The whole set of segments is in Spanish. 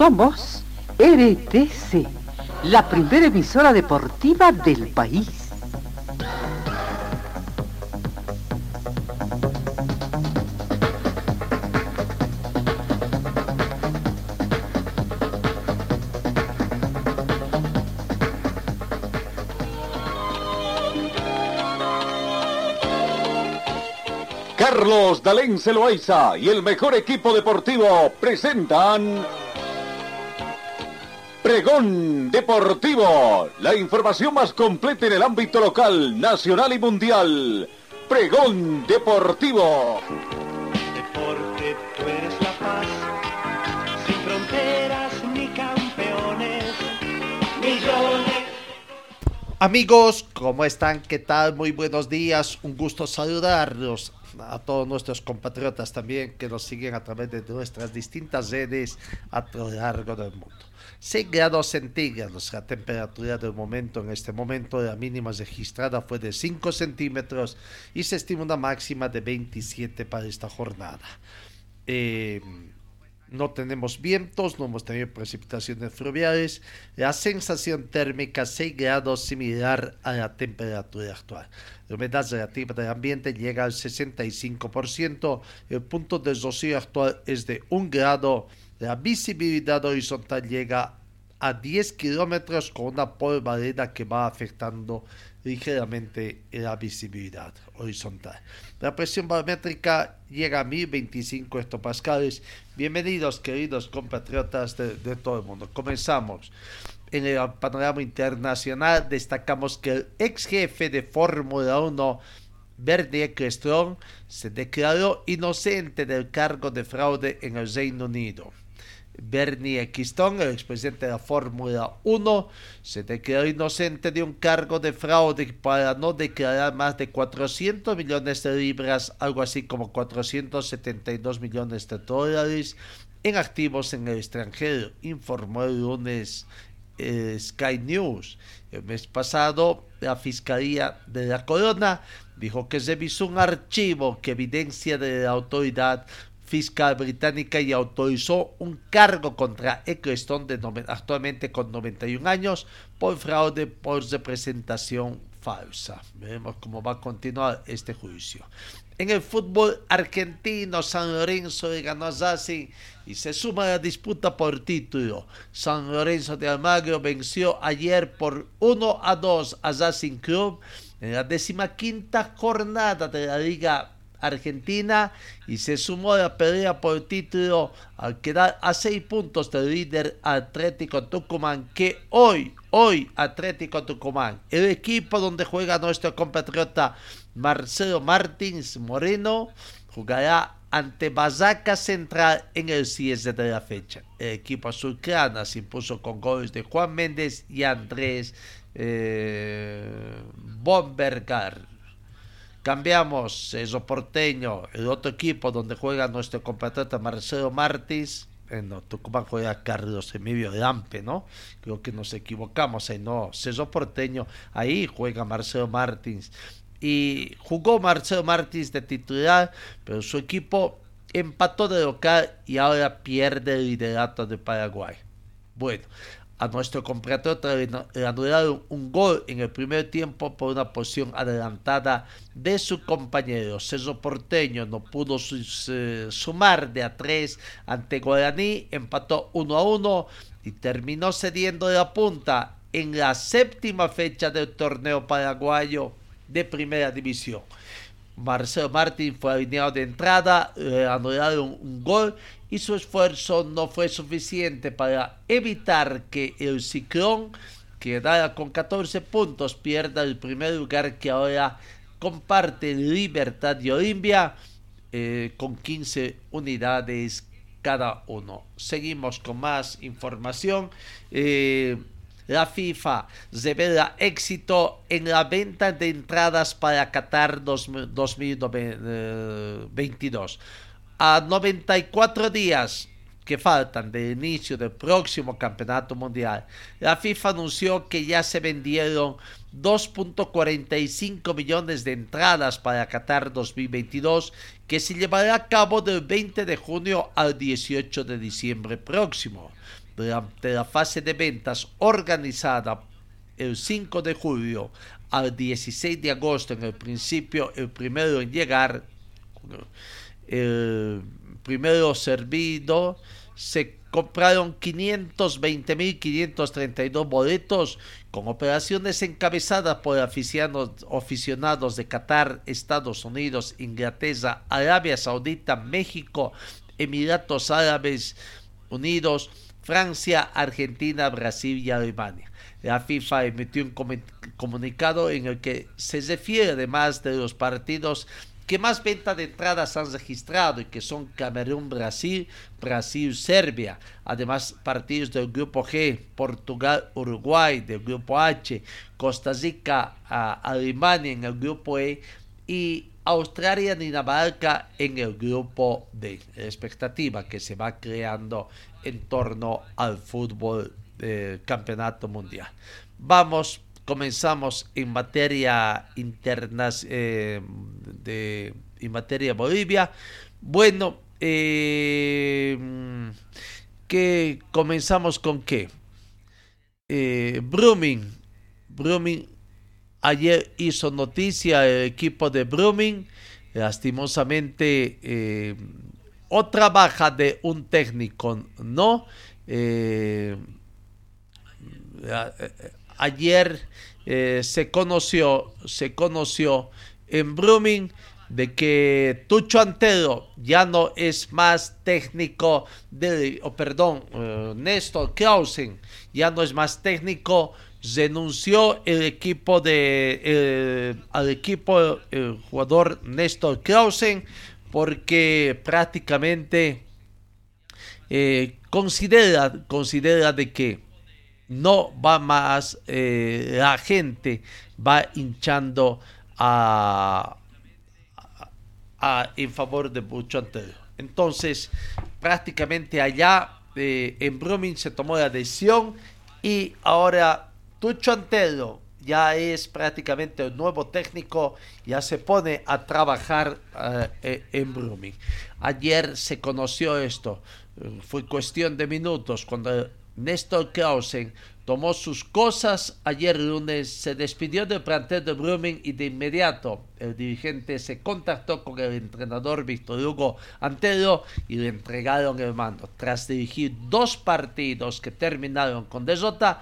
Somos RTC, la primera emisora deportiva del país. Carlos Dalén Celoaiza y el mejor equipo deportivo presentan Pregón Deportivo, la información más completa en el ámbito local, nacional y mundial. Pregón Deportivo. Deporte, tú eres la paz, sin fronteras ni campeones, millones. Amigos, ¿cómo están? ¿Qué tal? Muy buenos días. Un gusto saludarlos a todos nuestros compatriotas también que nos siguen a través de nuestras distintas redes a lo largo del mundo. 6 grados centígrados la temperatura del momento. En este momento la mínima registrada fue de 5 centímetros y se estima una máxima de 27 para esta jornada. Eh, no tenemos vientos, no hemos tenido precipitaciones fluviales. La sensación térmica 6 grados similar a la temperatura actual. La humedad relativa del ambiente llega al 65%. El punto de rocío actual es de 1 grado. La visibilidad horizontal llega a 10 kilómetros con una polvareda que va afectando ligeramente la visibilidad horizontal. La presión barométrica llega a 1025 hectopascales. Bienvenidos, queridos compatriotas de, todo el mundo. Comenzamos. En el panorama internacional destacamos que el ex jefe de Fórmula 1, Bernie Ecclestone, se declaró inocente del cargo de fraude en el Reino Unido. Bernie Ecclestone, el expresidente de la Fórmula 1, se declaró inocente de un cargo de fraude para no declarar más de 400 millones de libras, algo así como 472 millones de dólares en activos en el extranjero, informó el lunes eh, Sky News. El mes pasado, la Fiscalía de la Corona dijo que se revisó un archivo que evidencia de la autoridad fiscal británica y autorizó un cargo contra Ecclestone de actualmente con 91 años por fraude por representación falsa. Veremos cómo va a continuar este juicio. En el fútbol argentino, San Lorenzo le ganó a y se suma la disputa por título. San Lorenzo de Almagro venció ayer por 1 a 2 a Racing Club en la decimaquinta jornada de la Liga Argentina y se sumó a la pelea por título al quedar a seis puntos del líder Atlético Tucumán que hoy, hoy Atlético Tucumán, el equipo donde juega nuestro compatriota Marcelo Martins Moreno, jugará ante Bazaca Central en el cierre de la fecha. El equipo azulcrana se impuso con goles de Juan Méndez y Andrés eh, Bombergar. Cambiamos eso porteño, el otro equipo donde juega nuestro compatriota Marcelo Martins. En Tucumán juega Carlos Emilio Lampe, ¿no? Creo que nos equivocamos ahí, no. Ceso Porteño, ahí juega Marcelo Martins. Y jugó Marcelo Martins de titular, pero su equipo empató de local y ahora pierde el liderato de Paraguay. Bueno, a nuestro compatriota le anularon un gol en el primer tiempo por una posición adelantada de su compañero. César Porteño no pudo sumar de a tres ante Guaraní, empató 1 a 1 y terminó cediendo de la punta en la séptima fecha del torneo paraguayo de primera división. Marcelo Martín fue alineado de entrada, le anularon un gol y su esfuerzo no fue suficiente para evitar que el Ciclón, que quedara con 14 puntos, pierda el primer lugar que ahora comparte Libertad y Olimpia eh, con 15 unidades cada uno. Seguimos con más información. Eh, la FIFA revela éxito en la venta de entradas para Qatar 2022. A 94 días que faltan del inicio del próximo campeonato mundial, la FIFA anunció que ya se vendieron 2.45 millones de entradas para Qatar 2022 que se llevará a cabo del 20 de junio al 18 de diciembre próximo. Durante la fase de ventas organizada el 5 de julio al 16 de agosto, en el principio, el primero en llegar, el primero servido, se compraron 520.532 boletos con operaciones encabezadas por aficionados, aficionados de Qatar, Estados Unidos, Inglaterra, Arabia Saudita, México, Emiratos Árabes Unidos, Francia, Argentina, Brasil y Alemania. La FIFA emitió un comunicado en el que se refiere además de los partidos que más venta de entradas han registrado y que son Camerún, Brasil, Brasil, Serbia. Además, partidos del grupo G, Portugal, Uruguay, del grupo H, Costa Rica, Alemania en el grupo E y Australia, Dinamarca en el grupo D. Expectativa que se va creando en torno al fútbol del campeonato mundial. Vamos comenzamos en materia interna eh, de en materia Bolivia. Bueno, eh, que comenzamos con qué? Eh. Brumming ayer hizo noticia el equipo de Brumming. Lastimosamente, eh, otra baja de un técnico, ¿no? ayer eh, se conoció, se conoció en Brumming de que Tucho Antero ya no es más técnico de, oh, perdón, uh, Néstor Krausen ya no es más técnico, renunció el equipo de, al equipo el jugador Néstor Krausen porque prácticamente eh, considera, considera de que no va más, eh, la gente va hinchando a, en favor de Bucho Antero. Entonces, prácticamente allá eh, en Brumming se tomó la decisión y ahora Tucho Antero ya es prácticamente el nuevo técnico, ya se pone a trabajar eh, en Brumming. Ayer se conoció esto, fue cuestión de minutos cuando Néstor Krausen tomó sus cosas ayer lunes, se despidió del plantel de Brumming y de inmediato el dirigente se contactó con el entrenador Víctor Hugo Antero y le entregaron el mando. Tras dirigir dos partidos que terminaron con derrota,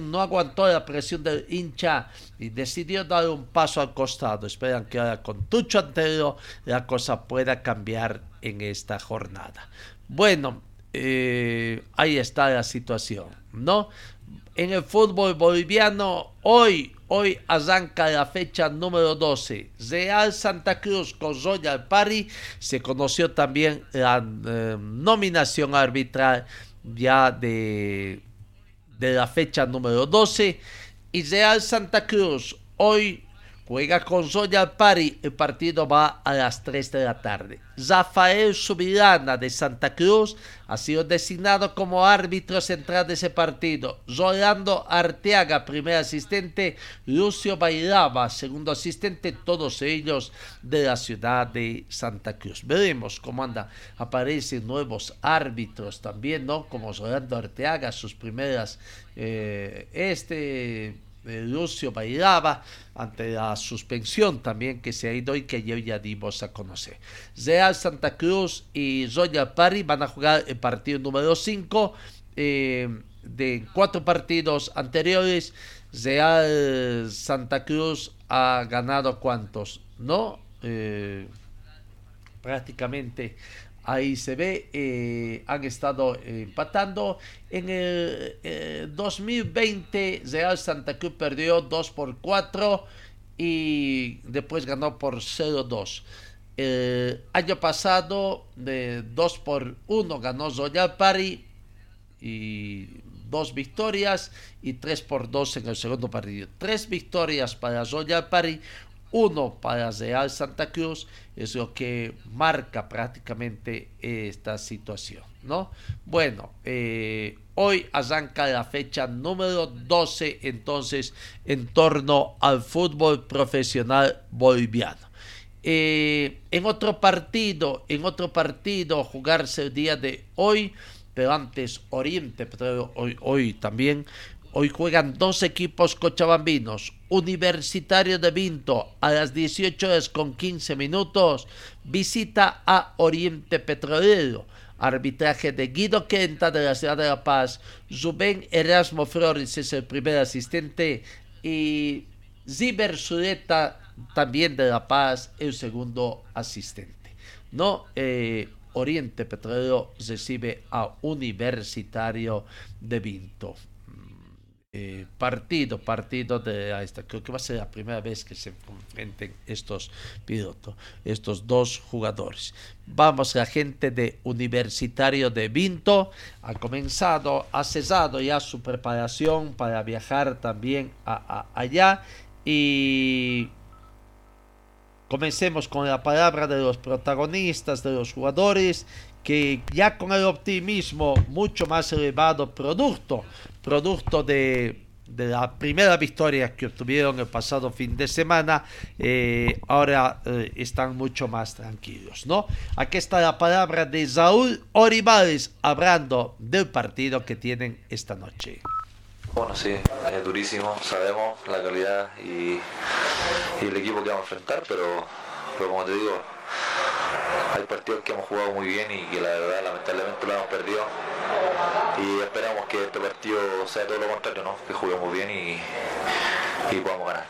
No aguantó la presión del hincha y decidió dar un paso al costado. Esperan que ahora con Tucho Antero la cosa pueda cambiar en esta jornada. Bueno, eh, ahí está la situación, ¿no? En el fútbol boliviano, hoy, hoy arranca la fecha número 12. Real Santa Cruz con Royal Party. Se conoció también la eh, nominación arbitral ya de, de la fecha número 12. Y Santa Cruz hoy Juega con Royal Party. El partido va a las 3 de la tarde. Rafael Subirana de Santa Cruz ha sido designado como árbitro central de ese partido. Rolando Arteaga, primer asistente. Lucio Bailaba, segundo asistente. Todos ellos de la ciudad de Santa Cruz. Veremos cómo anda. Aparecen nuevos árbitros también, ¿no? Como Rolando Arteaga, sus primeras. Eh, este Lucio bailaba ante la suspensión también que se ha ido y que ya dimos a conocer. Real Santa Cruz y Royal Party van a jugar el partido número 5 eh, de cuatro partidos anteriores. Real Santa Cruz ha ganado cuántos, ¿no? Eh, prácticamente Ahí se ve, eh, han estado empatando. En el 2020, Real Santa Cruz perdió 2 por 4 y después ganó por 0-2. El año pasado, de 2 por 1 ganó Royal Party y dos victorias y 3 por 2 en el segundo partido. Tres victorias para Royal Party, uno para Real Santa Cruz, es lo que marca prácticamente esta situación, ¿no? Bueno, eh, hoy arranca la fecha número 12, entonces, en torno al fútbol profesional boliviano. Eh, en otro partido, en otro partido, jugarse el día de hoy, pero antes Oriente hoy, hoy también. Hoy juegan dos equipos cochabambinos. Universitario de Vinto a las 18 horas con 15 minutos. Visita a Oriente Petrolero. Arbitraje de Guido Quenta de la ciudad de La Paz. Rubén Erasmo Flores es el primer asistente. Y Ziber Sureta también de La Paz, el segundo asistente. No, eh, Oriente Petrolero recibe a Universitario de Vinto. Eh, partido, partido de esta. Creo que va a ser la primera vez que se enfrenten estos pilotos, estos dos jugadores. Vamos, la gente de Universitario de Vinto ha comenzado, ha cesado ya su preparación para viajar también a, allá y comencemos con la palabra de los protagonistas, de los jugadores que ya con el optimismo mucho más elevado producto, producto de, la primera victoria que obtuvieron el pasado fin de semana, eh, ahora eh, están mucho más tranquilos, ¿no? Aquí está la palabra de Saúl Oribales hablando del partido que tienen esta noche. Bueno, sí, es durísimo, sabemos la calidad y, el equipo que vamos a enfrentar, pero como te digo, hay partidos que hemos jugado muy bien y que la verdad lamentablemente lo hemos perdido y esperamos que este partido sea todo lo contrario, ¿no? que juguemos bien y, y podamos ganar.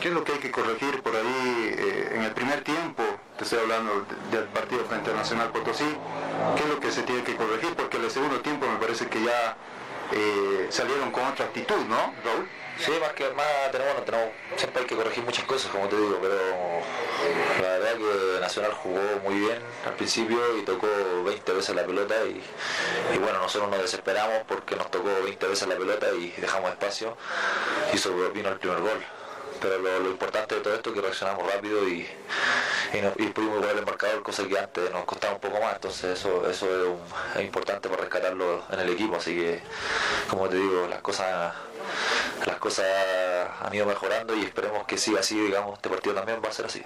¿Qué es lo que hay que corregir por ahí eh, en el primer tiempo? Te estoy hablando del partido frente al Nacional Potosí. ¿Qué es lo que se tiene que corregir? Porque en el segundo tiempo me parece que ya eh, salieron con otra actitud, ¿no, Raúl? Sí, más que más tenemos, tenemos, siempre hay que corregir muchas cosas, como te digo, pero la verdad que Nacional jugó muy bien al principio y tocó 20 veces la pelota y, bueno, nosotros nos desesperamos porque nos tocó 20 veces la pelota y dejamos espacio y sobre vino el primer gol. Pero lo, importante de todo esto es que reaccionamos rápido y, y, pudimos ver el marcador, cosa que antes nos costaba un poco más, entonces eso, eso es, es importante para rescatarlo en el equipo, así que como te digo, las cosas las cosas han ido mejorando y esperemos que siga así, digamos, este partido también va a ser así.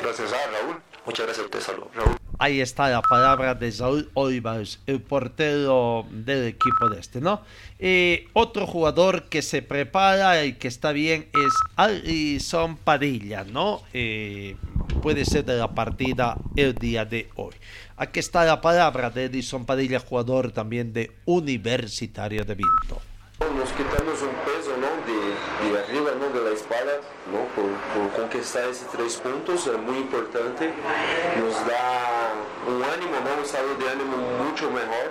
Gracias a Raúl. Muchas gracias a usted, saludos. Ahí está la palabra de Saúl Olivas, el portero del equipo de este, ¿no? Eh, otro jugador que se prepara y que está bien es Alison Padilla, ¿no? Eh, puede ser de la partida el día de hoy. Aquí está la palabra de Edison Padilla, jugador también de Universitario de Vinto. Nos quitamos un peso ¿no? de, de arriba ¿no? de la espalda ¿no? por, por, conquistar esos tres puntos, es muy importante, nos da un ánimo, ¿no? un estado de ánimo mucho mejor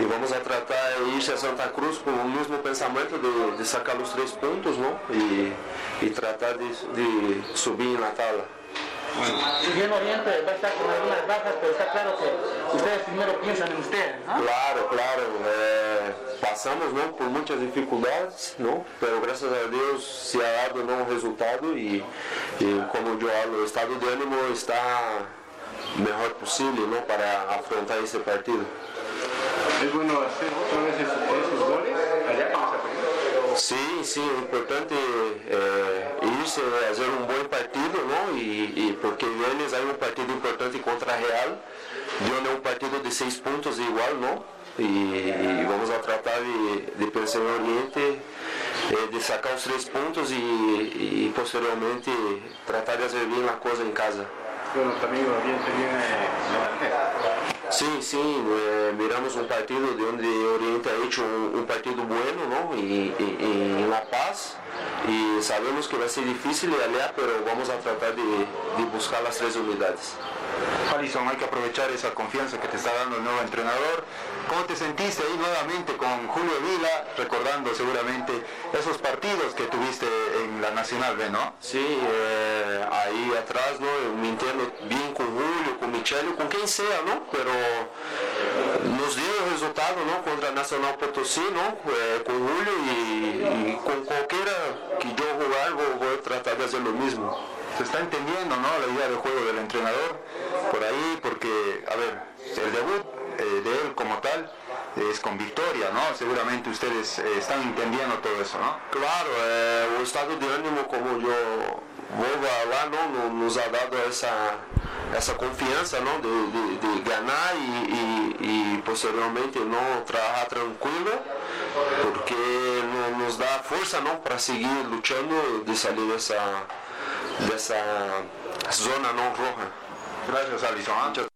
y vamos a tratar de irse a Santa Cruz con el mismo pensamiento de, de sacar los tres puntos ¿no? y, y tratar de, de subir en la tabla. Bueno. Si bien Oriente va a estar con algunas bajas, pero está claro que ustedes primero piensan en ustedes, ¿no? Claro, claro. Eh, pasamos ¿no? por muchas dificultades, ¿no? pero gracias a Dios se ha dado un resultado y, y, como yo hablo, el estado de ánimo está mejor posible ¿no? para afrontar ese partido. Es bueno hacer otra vez Sí, sí, es importante eh, irse a hacer un buen partido, ¿no? Y, y porque vienes hay un partido importante contra Real, León es un partido de seis puntos igual, ¿no? Y, y vamos a tratar de, de pensar en Oriente, eh, de sacar os três pontos e, e, posteriormente tratar de fazer bem a coisa em casa. Bueno, también Oriente viene Sí, sí, eh, miramos un partido de donde Oriente ha hecho un, partido bueno, ¿no? Y, en La Paz, y sabemos que va a ser difícil allá, pero vamos a tratar de, de buscar las tres unidades. Alison, hay que aprovechar esa confianza que te está dando el nuevo entrenador. ¿Cómo te sentiste ahí nuevamente con Julio Vila, recordando seguramente esos partidos que tuviste en la Nacional B, ¿no? Sí, eh, ahí atrás, ¿no? Mintiendo bien con Julio, con Michele, con quien sea, ¿no? Pero nos dio el resultado, ¿no? Contra Nacional Potosí, ¿no? Eh, con Julio y, y, con cualquiera que yo jugar voy, voy a tratar de hacer lo mismo se está entendiendo ¿no? la idea de juego del entrenador por ahí, porque, a ver, el debut eh, de él como tal es con victoria, ¿no? Seguramente ustedes eh, están entendiendo todo eso, ¿no? Claro, eh, el estado de ánimo, como yo vuelvo a hablar, ¿no? nos ha dado esa, essa confiança não de, de, de ganhar e, e, e, posteriormente não trabalhar tranquilo porque nos dá força não para seguir lutando de sair dessa dessa zona não roja. Gracias, Alison.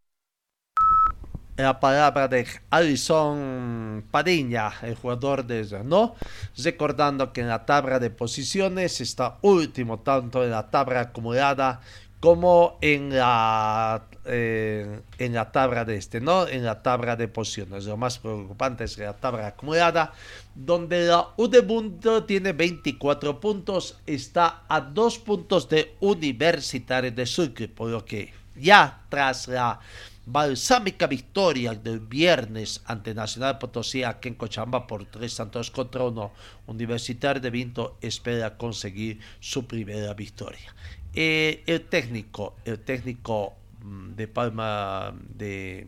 La palabra de Alison Padilla, el jugador de ¿no? Recordando que en la tabla de posiciones está último, tanto en la tabla acumulada como en la eh, en la tabla de este, ¿no? En la tabla de posiciones. Lo más preocupante es la tabla acumulada, donde la Udebunto tiene 24 puntos, está a dos puntos de Universitario de Sucre, por lo que ya tras la balsámica victoria del viernes ante Nacional Potosí aquí en Cochabamba por tres santos contra uno. Universitario de Vinto espera conseguir su primera victoria. Eh, el técnico, el técnico mm, de Palma de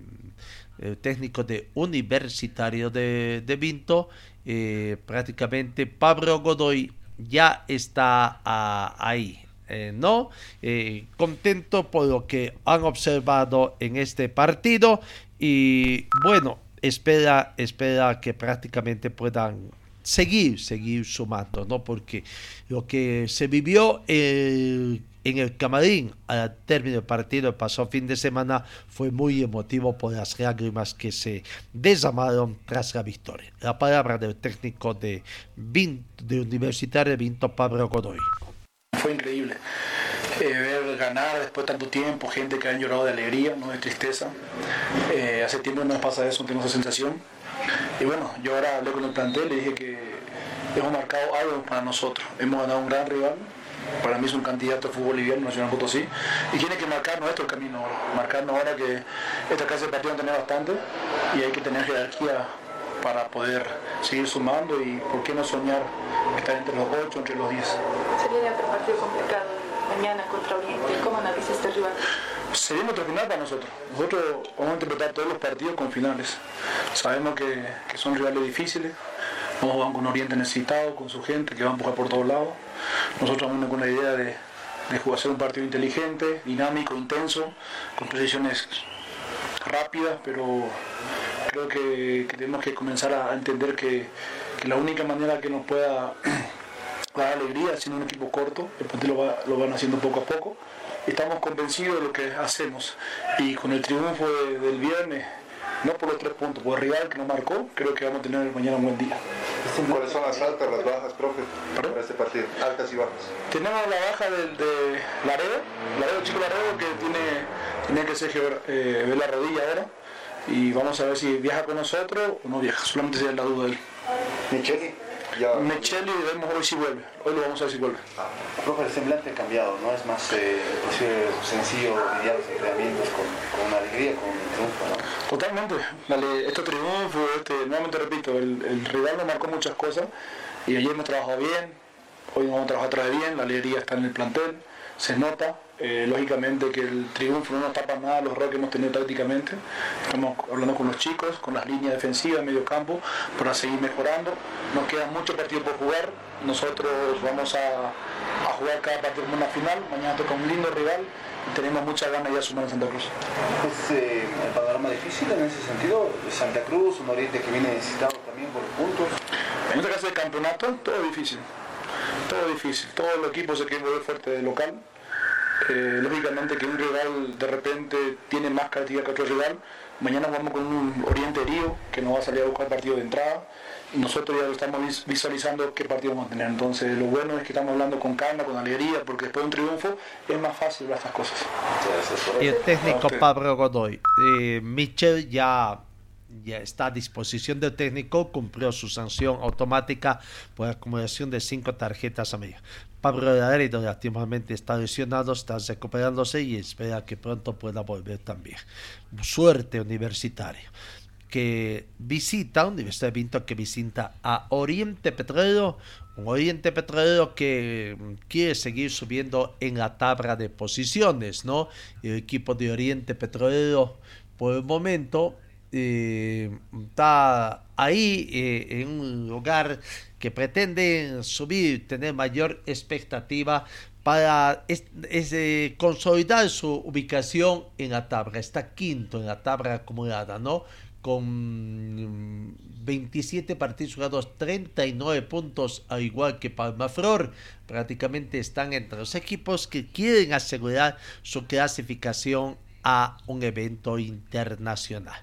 el técnico de Universitario de, de Vinto, eh, prácticamente Pablo Godoy ya está ah, ahí eh, no. Eh, contento por lo que han observado en este partido y bueno, espera, espera que prácticamente puedan seguir, seguir sumando, ¿no? Porque lo que se vivió en el camarín al término del partido el pasado fin de semana fue muy emotivo por las lágrimas que se desamaron tras la victoria. La palabra del técnico de, de Universitario Vinto, Pablo Godoy. Fue increíble eh, ver ganar después de tanto tiempo, gente que han llorado de alegría, no de tristeza. Eh, hace tiempo no nos pasa eso, tengo esa sensación. Y bueno, yo ahora hablé con el plantel y dije que hemos marcado algo para nosotros. Hemos ganado un gran rival, para mí es un candidato de fútbol boliviano, Nacional Potosí, y tiene que marcar nuestro camino ahora, marcarnos ahora que esta clase de partido tiene bastante y hay que tener jerarquía para poder seguir sumando y por qué no soñar estar entre los 8, entre los 10. Se viene otro partido complicado mañana contra Oriente. ¿Cómo analiza este rival? Sería otro final para nosotros. Nosotros vamos a interpretar todos los partidos con finales. Sabemos que, que son rivales difíciles. Vamos a jugar con Oriente necesitado, con su gente, que va a empujar por todos lados. Nosotros vamos con la idea de, de jugar ser un partido inteligente, dinámico, intenso, con posiciones rápidas, pero creo que, tenemos que comenzar a entender que, la única manera que nos pueda dar alegría siendo un equipo corto, el lo, lo van haciendo poco a poco. Estamos convencidos de lo que hacemos y con el triunfo del viernes, no por los tres puntos, por el rival que nos marcó, creo que vamos a tener mañana un buen día. ¿Cuáles son las altas, las bajas, profe, para este partido? Altas y bajas. Tenemos la baja del, de Laredo, Laredo, chico Laredo, que tiene, tiene que ser eh, la rodilla ahora y vamos a ver si viaja con nosotros o no viaja, solamente sería la duda de él. Micheli. Ya. Micheli vemos hoy si vuelve, hoy lo vamos a ver si vuelve. Ah, profe, el semblante ha cambiado, ¿no? Es más eh, sencillo lidiar los entrenamientos con, con, una alegría, con un triunfo, ¿no? Totalmente, Dale, este triunfo, este, nuevamente repito, el, el rival nos marcó muchas cosas y ayer hemos trabajado bien, hoy vamos a trabajar otra vez bien, la alegría está en el plantel, se nota, eh, lógicamente que el triunfo no nos tapa nada los errores que hemos tenido tácticamente. Estamos hablando con los chicos, con las líneas defensivas, medio campo, para seguir mejorando. Nos quedan muchos partidos por jugar. Nosotros vamos a, jugar cada partido como una final. Mañana toca un lindo rival y tenemos muchas ganas ya de sumar en Santa Cruz. ¿Es eh, el panorama difícil en ese sentido? Santa Cruz, un Oriente que viene necesitado también por puntos. En este caso de campeonato, todo difícil. Todo difícil. Todo el equipo se quiere volver fuerte de local eh, lógicamente que un rival de repente tiene más cantidad que otro rival. Mañana vamos con un Oriente herido que nos va a salir a buscar partido de entrada y nosotros ya lo estamos visualizando qué partido vamos a tener. Entonces lo bueno es que estamos hablando con calma, con alegría, porque después de un triunfo es más fácil ver estas cosas. Y el técnico Pablo Godoy, eh, Michel ya ya está a disposición del técnico, cumplió su sanción automática por acumulación de cinco tarjetas amarillas. Pablo Laredo lastimosamente está lesionado, está recuperándose y espera que pronto pueda volver también. Suerte universitario que visita, Universidad de Vinto que visita a Oriente Petrolero, un Oriente Petrolero que mm, quiere seguir subiendo en la tabla de posiciones, ¿no? El equipo de Oriente Petrolero por el momento eh, está ahí eh, en un lugar que pretende subir, tener mayor expectativa para eh, consolidar su ubicación en la tabla. Está quinto en la tabla acumulada, ¿no? Con 27 partidos jugados, 39 puntos, al igual que Palmaflor. Prácticamente están entre los equipos que quieren asegurar su clasificación a un evento internacional.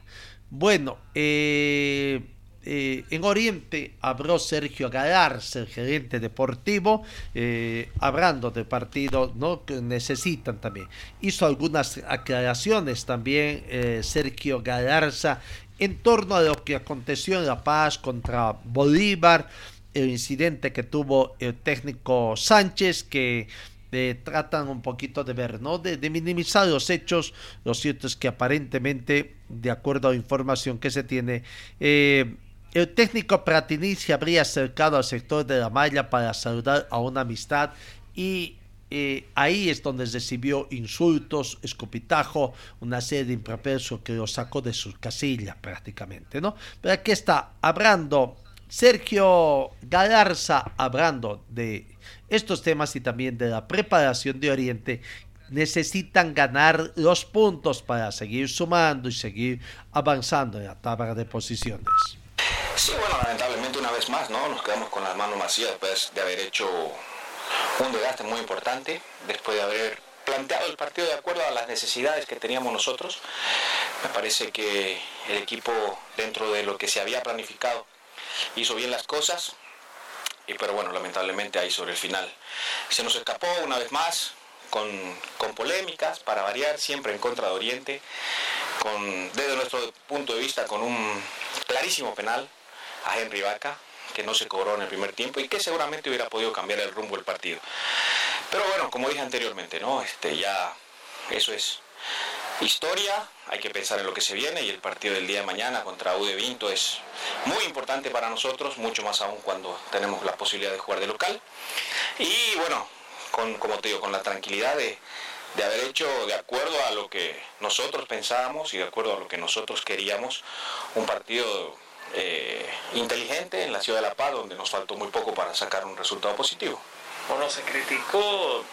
Bueno, eh, eh, en Oriente habló Sergio Galarza, el gerente deportivo, eh, hablando del partido ¿no? que necesitan también. Hizo algunas aclaraciones también Sergio Galarza en torno a lo que aconteció en La Paz contra Bolívar, el incidente que tuvo el técnico Sánchez, que tratan un poquito de ver, ¿no? De, minimizar los hechos. Lo cierto es que aparentemente, de acuerdo a información que se tiene, eh, el técnico Pratini se habría acercado al sector de la malla para saludar a una amistad y eh, ahí es donde recibió insultos, escupitajo, una serie de improperios que lo sacó de su casilla prácticamente, ¿no? Pero aquí está hablando Sergio Galarza, hablando de estos temas y también de la preparación de Oriente necesitan ganar los puntos para seguir sumando y seguir avanzando en la tabla de posiciones. Sí, bueno, lamentablemente una vez más, ¿no? Nos quedamos con las manos vacías después de haber hecho un desgaste muy importante, después de haber planteado el partido de acuerdo a las necesidades que teníamos nosotros. Me parece que el equipo, dentro de lo que se había planificado, hizo bien las cosas, y, pero bueno, lamentablemente ahí sobre el final se nos escapó una vez más, con, con polémicas, para variar, siempre en contra de Oriente, desde nuestro punto de vista con un clarísimo penal a Henry Vaca, que no se cobró en el primer tiempo y que seguramente hubiera podido cambiar el rumbo del partido. Pero bueno, como dije anteriormente, ¿no? Este, ya eso es historia, hay que pensar en lo que se viene y el partido del día de mañana contra UD Vinto es muy importante para nosotros, mucho más aún cuando tenemos la posibilidad de jugar de local. Y bueno, con, como te digo, con la tranquilidad de, de haber hecho, de acuerdo a lo que nosotros pensábamos y de acuerdo a lo que nosotros queríamos, un partido eh, inteligente en la ciudad de La Paz, donde nos faltó muy poco para sacar un resultado positivo. Bueno, se criticó,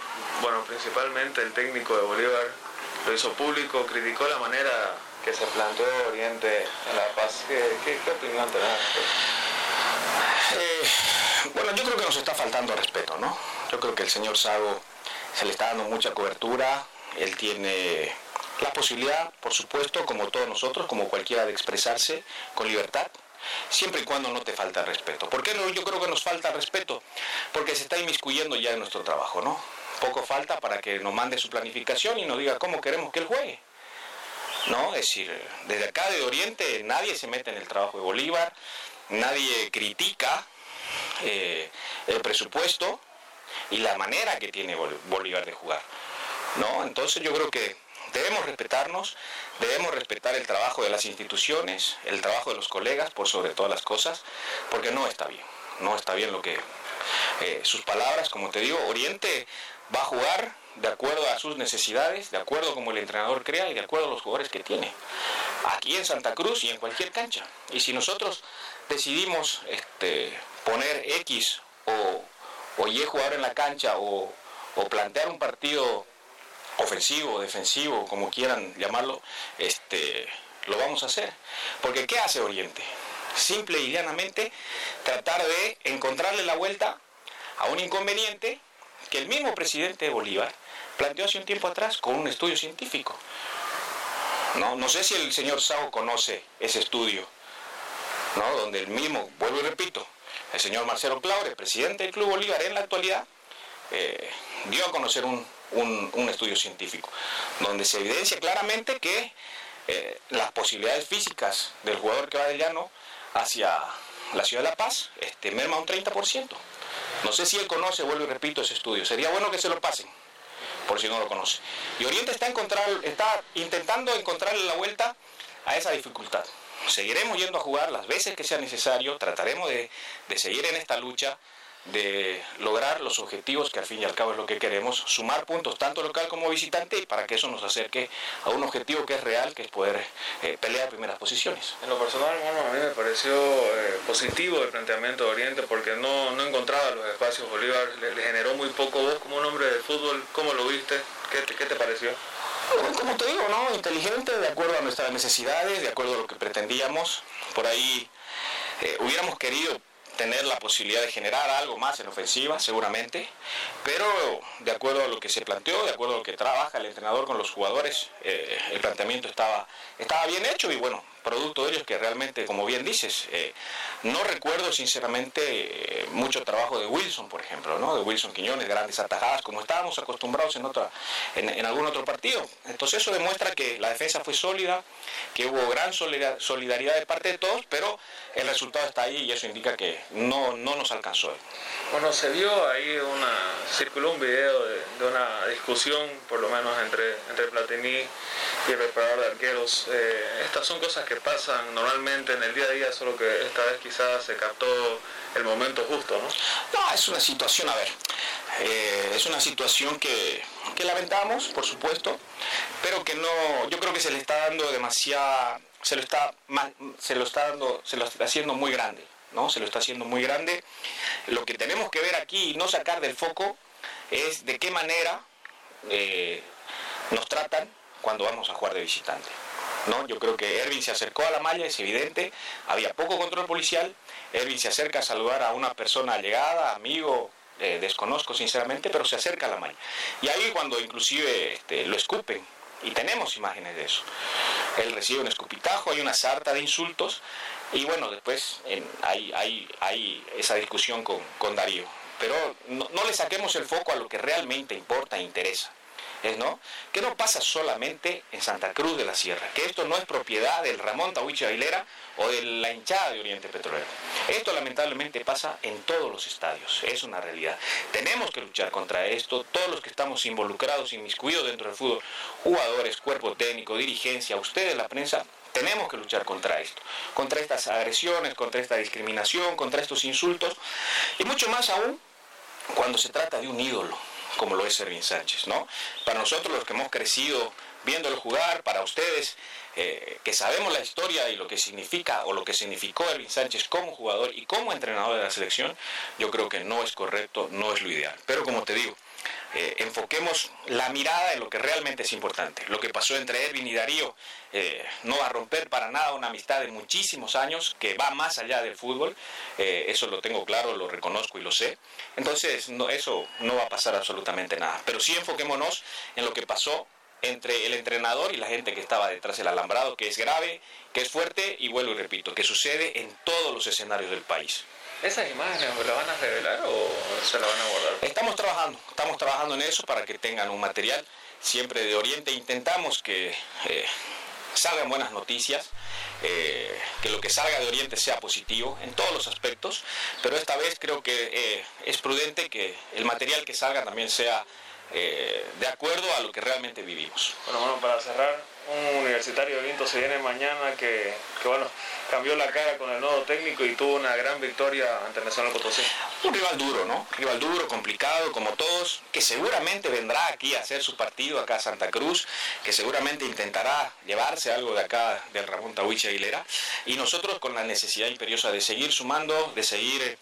bueno, principalmente el técnico de Bolívar lo hizo público, criticó la manera que se planteó Oriente en La Paz. ¿Qué, qué, opinión te da? Eh, bueno, yo creo que nos está faltando respeto, ¿no? Yo creo que el señor Sago se le está dando mucha cobertura, él tiene la posibilidad, por supuesto, como todos nosotros, como cualquiera, de expresarse con libertad, siempre y cuando no te falta respeto. ¿Por qué no? yo creo que nos falta respeto? Porque se está inmiscuyendo ya en nuestro trabajo, ¿no? Poco falta para que nos mande su planificación y nos diga cómo queremos que él juegue. ¿No? Es decir, desde acá de Oriente nadie se mete en el trabajo de Bolívar, nadie critica eh, el presupuesto y la manera que tiene Bolívar de jugar. ¿No? Entonces yo creo que debemos respetarnos, debemos respetar el trabajo de las instituciones, el trabajo de los colegas, por sobre todas las cosas, porque no está bien, no está bien lo que eh, sus palabras, como te digo, Oriente va a jugar de acuerdo a sus necesidades, de acuerdo como el entrenador crea y de acuerdo a los jugadores que tiene, aquí en Santa Cruz y en cualquier cancha. Y si nosotros decidimos este, poner X o, o Y jugador en la cancha o, o plantear un partido ofensivo, defensivo, como quieran llamarlo, este, lo vamos a hacer. Porque ¿qué hace Oriente? Simple y llanamente tratar de encontrarle la vuelta a un inconveniente que el mismo presidente de Bolívar planteó hace un tiempo atrás con un estudio científico. No, no sé si el señor Sao conoce ese estudio, ¿no? donde el mismo, vuelvo y repito, el señor Marcelo Claure, presidente del Club Bolívar en la actualidad, eh, dio a conocer un, un, estudio científico, donde se evidencia claramente que eh, las posibilidades físicas del jugador que va del llano hacia la ciudad de La Paz este, merma un 30%. No sé si él conoce, vuelvo y repito, ese estudio. Sería bueno que se lo pasen, por si no lo conoce. Y Oriente está, intentando encontrarle la vuelta a esa dificultad. Seguiremos yendo a jugar las veces que sea necesario, trataremos de seguir en esta lucha de lograr los objetivos que al fin y al cabo es lo que queremos, sumar puntos tanto local como visitante para que eso nos acerque a un objetivo que es real, que es poder eh, pelear primeras posiciones. En lo personal, hermano, a mí me pareció eh, positivo el planteamiento de Oriente porque no, no encontraba los espacios Bolívar, le, le generó muy poco. Vos como un hombre de fútbol, ¿cómo lo viste? ¿Qué te, qué te pareció? Bueno, como te digo, ¿no? Inteligente, de acuerdo a nuestras necesidades, de acuerdo a lo que pretendíamos. Por ahí eh, hubiéramos querido tener la posibilidad de generar algo más en ofensiva, seguramente, pero de acuerdo a lo que se planteó, de acuerdo a lo que trabaja el entrenador con los jugadores, eh, el planteamiento estaba, estaba bien hecho y bueno, producto de ellos que realmente, como bien dices, eh, no recuerdo sinceramente eh, mucho trabajo de Wilson, por ejemplo, ¿no? de Wilson Quiñones, grandes atajadas, como estábamos acostumbrados en, otra, en, en algún otro partido. Entonces eso demuestra que la defensa fue sólida, que hubo gran solidaridad de parte de todos, pero el resultado está ahí y eso indica que no, no nos alcanzó. Bueno, se vio ahí una, circuló un video de, de una discusión, por lo menos entre, entre Platini y el preparador de arqueros. Eh, estas son cosas que pasan normalmente en el día a día, solo que esta vez quizás se captó el momento justo, ¿no? No, es una situación, a ver, eh, es una situación que, que lamentamos, por supuesto, pero que no, yo creo que se le está dando demasiada, se lo está, se lo está dando, se lo está haciendo muy grande, ¿no? Se lo está haciendo muy grande. Lo que tenemos que ver aquí y no sacar del foco es de qué manera eh, nos tratan cuando vamos a jugar de visitante. ¿No? Yo creo que Ervin se acercó a la malla, es evidente, había poco control policial, Ervin se acerca a saludar a una persona allegada, amigo, eh, desconozco sinceramente, pero se acerca a la malla. Y ahí cuando inclusive este, lo escupen, y tenemos imágenes de eso. Él recibe un escupitajo, hay una sarta de insultos, y bueno, después hay, esa discusión con, Darío. Pero no, le saquemos el foco a lo que realmente importa e interesa es no que no pasa solamente en Santa Cruz de la Sierra, que esto no es propiedad del Ramón Tahuichi Aguilera o de la hinchada de Oriente Petrolero. Esto lamentablemente pasa en todos los estadios, es una realidad. Tenemos que luchar contra esto, todos los que estamos involucrados, inmiscuidos dentro del fútbol, jugadores, cuerpo técnico, dirigencia, ustedes, la prensa, tenemos que luchar contra esto, contra estas agresiones, contra esta discriminación, contra estos insultos y mucho más aún cuando se trata de un ídolo, como lo es Servín Sánchez, ¿no? Para nosotros los que hemos crecido viéndolo jugar, para ustedes eh, que sabemos la historia y lo que significa o lo que significó Ervin Sánchez como jugador y como entrenador de la selección, yo creo que no es correcto, no es lo ideal. Pero como te digo, eh, enfoquemos la mirada en lo que realmente es importante. Lo que pasó entre Erwin y Darío eh, no va a romper para nada una amistad de muchísimos años que va más allá del fútbol. Eh, eso lo tengo claro, lo reconozco y lo sé. Entonces, no, eso no va a pasar absolutamente nada. Pero sí enfoquémonos en lo que pasó entre el entrenador y la gente que estaba detrás del alambrado, que es grave, que es fuerte y vuelvo y repito, que sucede en todos los escenarios del país. ¿Esas imágenes la van a revelar o se la van a guardar? Estamos trabajando, estamos trabajando en eso para que tengan un material siempre de Oriente. Intentamos que eh, salgan buenas noticias, eh, que lo que salga de Oriente sea positivo en todos los aspectos, pero esta vez creo que eh, es prudente que el material que salga también sea eh, de acuerdo a lo que realmente vivimos. Bueno, bueno, para cerrar, un universitario de Vinto se viene mañana que, que, bueno, cambió la cara con el nuevo técnico y tuvo una gran victoria ante Nacional Potosí. Un rival duro, ¿no? Rival duro, complicado, como todos, que seguramente vendrá aquí a hacer su partido acá a Santa Cruz, que seguramente intentará llevarse algo de acá del Ramón Tahuichi Aguilera, y nosotros con la necesidad imperiosa de seguir sumando, de seguir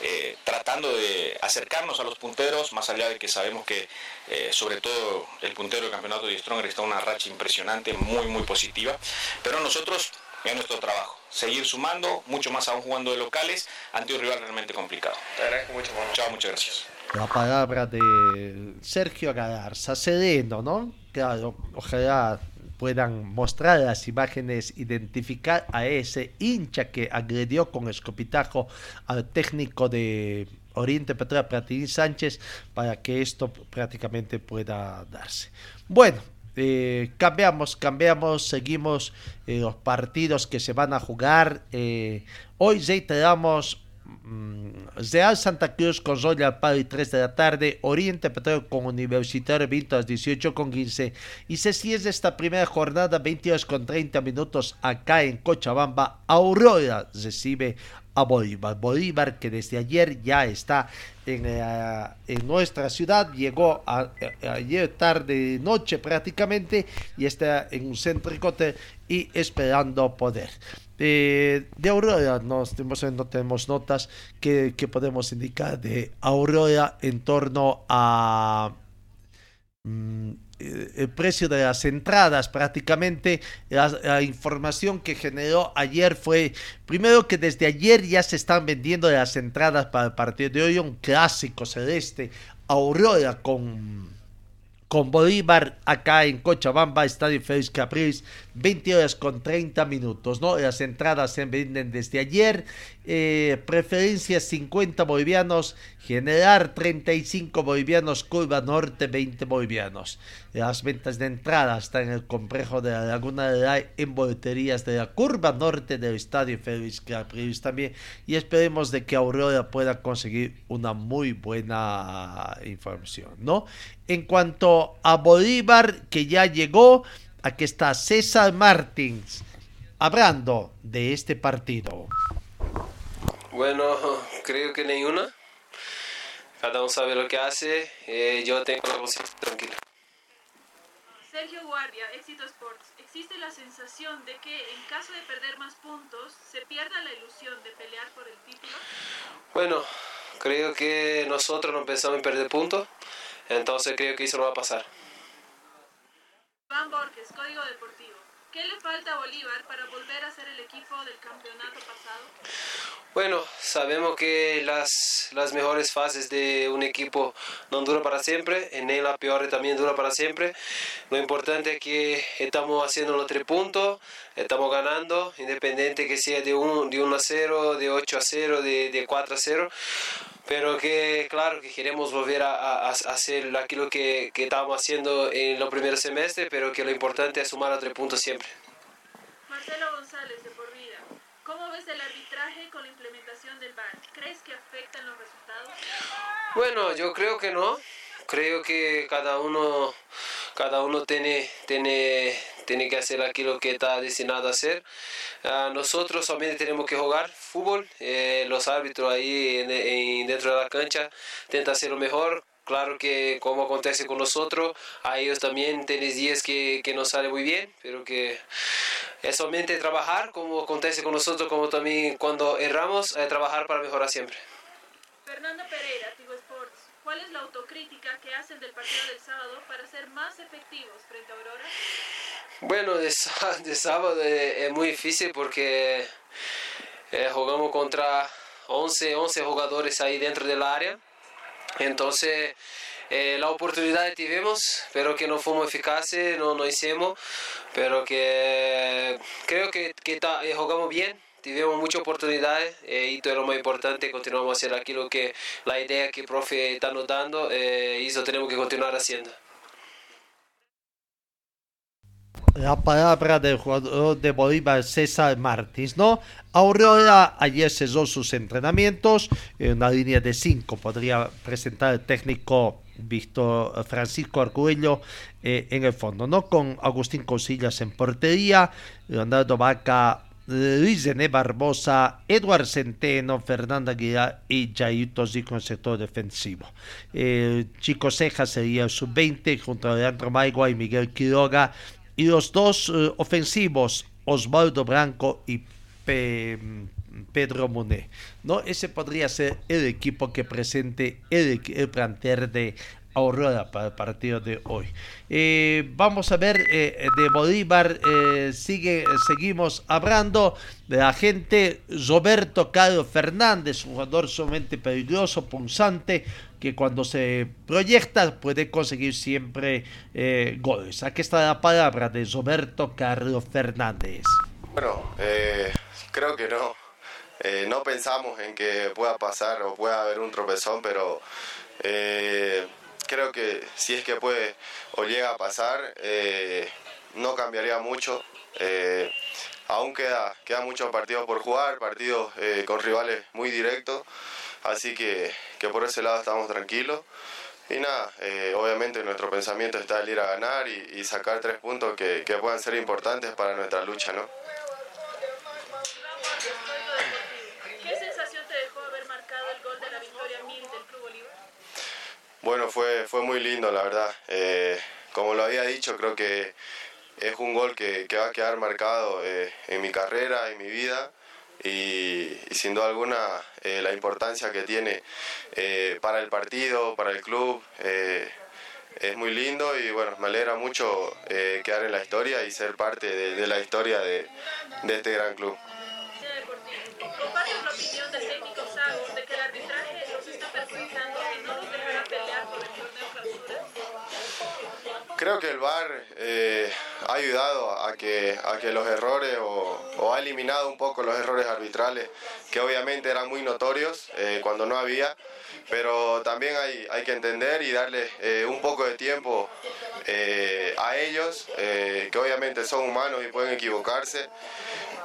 eh, tratando de acercarnos a los punteros, más allá de que sabemos que eh, sobre todo el puntero del campeonato de Stronger está en una racha impresionante, muy, muy positiva, pero nosotros es nuestro trabajo, seguir sumando, mucho más aún jugando de locales, ante un rival realmente complicado. Te agradezco mucho, Manu. Chao, muchas gracias. La palabra de Sergio Galarza, sereno, ¿no? Claro, ojalá puedan mostrar las imágenes, identificar a ese hincha que agredió con escopitajo al técnico de Oriente Petróleo Platini Sánchez para que esto prácticamente pueda darse. Bueno, eh, cambiamos, cambiamos, seguimos eh, los partidos que se van a jugar. Eh, hoy reiteramos Real Santa Cruz con Royal Pari 3 de la tarde, Oriente Petróleo con Universitario Vinto a las 18 con 15 y se cierra esta primera jornada 22 con 30 minutos acá en Cochabamba. Aurora recibe a Bolívar. Bolívar que desde ayer ya está en, eh, nuestra ciudad, llegó ayer tarde, noche prácticamente, y está en un céntrico y esperando poder. De Aurora nos, no tenemos notas que, que podemos indicar de Aurora en torno a Mm, eh, el precio de las entradas prácticamente. La, información que generó ayer fue primero que desde ayer ya se están vendiendo las entradas para el partido de hoy un clásico celeste Aurora con con Bolívar acá en Cochabamba, Estadio Félix Capriles, 20 horas con 30 minutos, ¿no? Las entradas se venden desde ayer, eh, preferencias 50 bolivianos, generar 35 bolivianos, curva norte 20 bolivianos. Las ventas de entrada están en el complejo de la Laguna de la en boleterías de la curva norte del Estadio Félix Capriles también, y esperemos de que Aurora pueda conseguir una muy buena información, ¿no? En cuanto a Bolívar, que ya llegó, aquí está César Martins hablando de este partido. Bueno, creo que ninguna. Cada uno sabe lo que hace. Eh, yo tengo la conciencia tranquila. Sergio Guardia, Éxito Sports. ¿Existe la sensación de que en caso de perder más puntos, se pierda la ilusión de pelear por el título? Bueno, creo que nosotros no pensamos en perder puntos. Entonces creo que eso no va a pasar. Van Borges, Código Deportivo. ¿Qué le falta a Bolívar para volver a ser el equipo del campeonato pasado? Bueno, sabemos que las, las mejores fases de un equipo no duran para siempre, en él la peor también dura para siempre. Lo importante es que estamos haciendo los tres puntos, estamos ganando, independiente que sea de 1 de a 0, de 8 a 0, de, de 4 a 0 pero que claro que queremos volver a, a, a hacer aquello que, que, estábamos haciendo en los primeros semestres, pero que lo importante es sumar a tres puntos siempre. Marcelo González, de por vida, ¿cómo ves el arbitraje con la implementación del VAR? ¿Crees que afectan los resultados? Bueno, yo creo que no. Creo que cada uno, cada uno tiene, tiene, tiene que hacer aquello que está destinado a hacer. Uh, nosotros solamente tenemos que jugar fútbol. Eh, los árbitros ahí en, en, dentro de la cancha intentan hacer lo mejor. Claro que como acontece con nosotros, a ellos también tienen días que, que no sale muy bien, pero que es solamente trabajar como acontece con nosotros, como también cuando erramos, trabajar para mejorar siempre. Fernando Pereira. ¿Cuál es la autocrítica que hacen del partido del sábado para ser más efectivos frente a Aurora? Bueno, de, de sábado es muy difícil porque eh, jugamos contra 11, 11 jugadores ahí dentro del área. Entonces, eh, la oportunidad tuvimos, pero que no fuimos eficaces, no, no hicimos, pero que creo que, que ta, eh, jugamos bien, tuvimos muchas oportunidades eh, y todo lo más importante, continuamos a hacer aquí lo que la idea que el profe está nos dando eh, y eso tenemos que continuar haciendo. La palabra del jugador de Bolívar, César Martins, ¿no? Aurora ayer cesó sus entrenamientos en una línea de cinco, podría presentar el técnico Víctor Francisco Arcuello eh, en el fondo, ¿no? Con Agustín Cosillas en portería, Leonardo Vaca Luis René Barbosa, Edward Centeno, Fernanda Aguilar y Jair Tosico en el sector defensivo. Eh, Chico Ceja sería el sub-20 junto a Leandro Maigua y Miguel Quiroga. Y los dos eh, ofensivos, Osvaldo Branco y Pe Pedro Monet. ¿no? Ese podría ser el equipo que presente el, el plantel de Aurora para el partido de hoy. Eh, vamos a ver eh, de Bolívar, eh, sigue, seguimos hablando de la gente Roberto Carlos Fernández, un jugador sumamente peligroso, punzante, que cuando se proyecta puede conseguir siempre goles. Aquí está la palabra de Roberto Carlos Fernández. Bueno, creo que no. No pensamos en que pueda pasar o pueda haber un tropezón, pero creo que si es que puede o llega a pasar, eh, no cambiaría mucho. Eh, aún queda, queda muchos partidos por jugar, partidos eh, con rivales muy directos, así que, que, por ese lado estamos tranquilos. Y nada, eh, obviamente nuestro pensamiento está el ir a ganar y, sacar tres puntos que, que, puedan ser importantes para nuestra lucha, ¿no? ¿Qué el gol de la victoria mil del Club Bolívar? Bueno, fue, fue muy lindo, la verdad. Eh, como lo había dicho, creo que es un gol que, va a quedar marcado eh, en mi carrera, en mi vida. Y, y sin duda alguna eh, la importancia que tiene eh, para el partido, para el club, es muy lindo y bueno, me alegra mucho quedar en la historia y ser parte de, la historia de, este gran club. ¿Compartes la opinión técnico Sago de que el Creo que el VAR eh, ha ayudado a que, a que los errores o, ha eliminado un poco los errores arbitrales que obviamente eran muy notorios eh, cuando no había, pero también hay, hay que entender y darle eh, un poco de tiempo a ellos, que obviamente son humanos y pueden equivocarse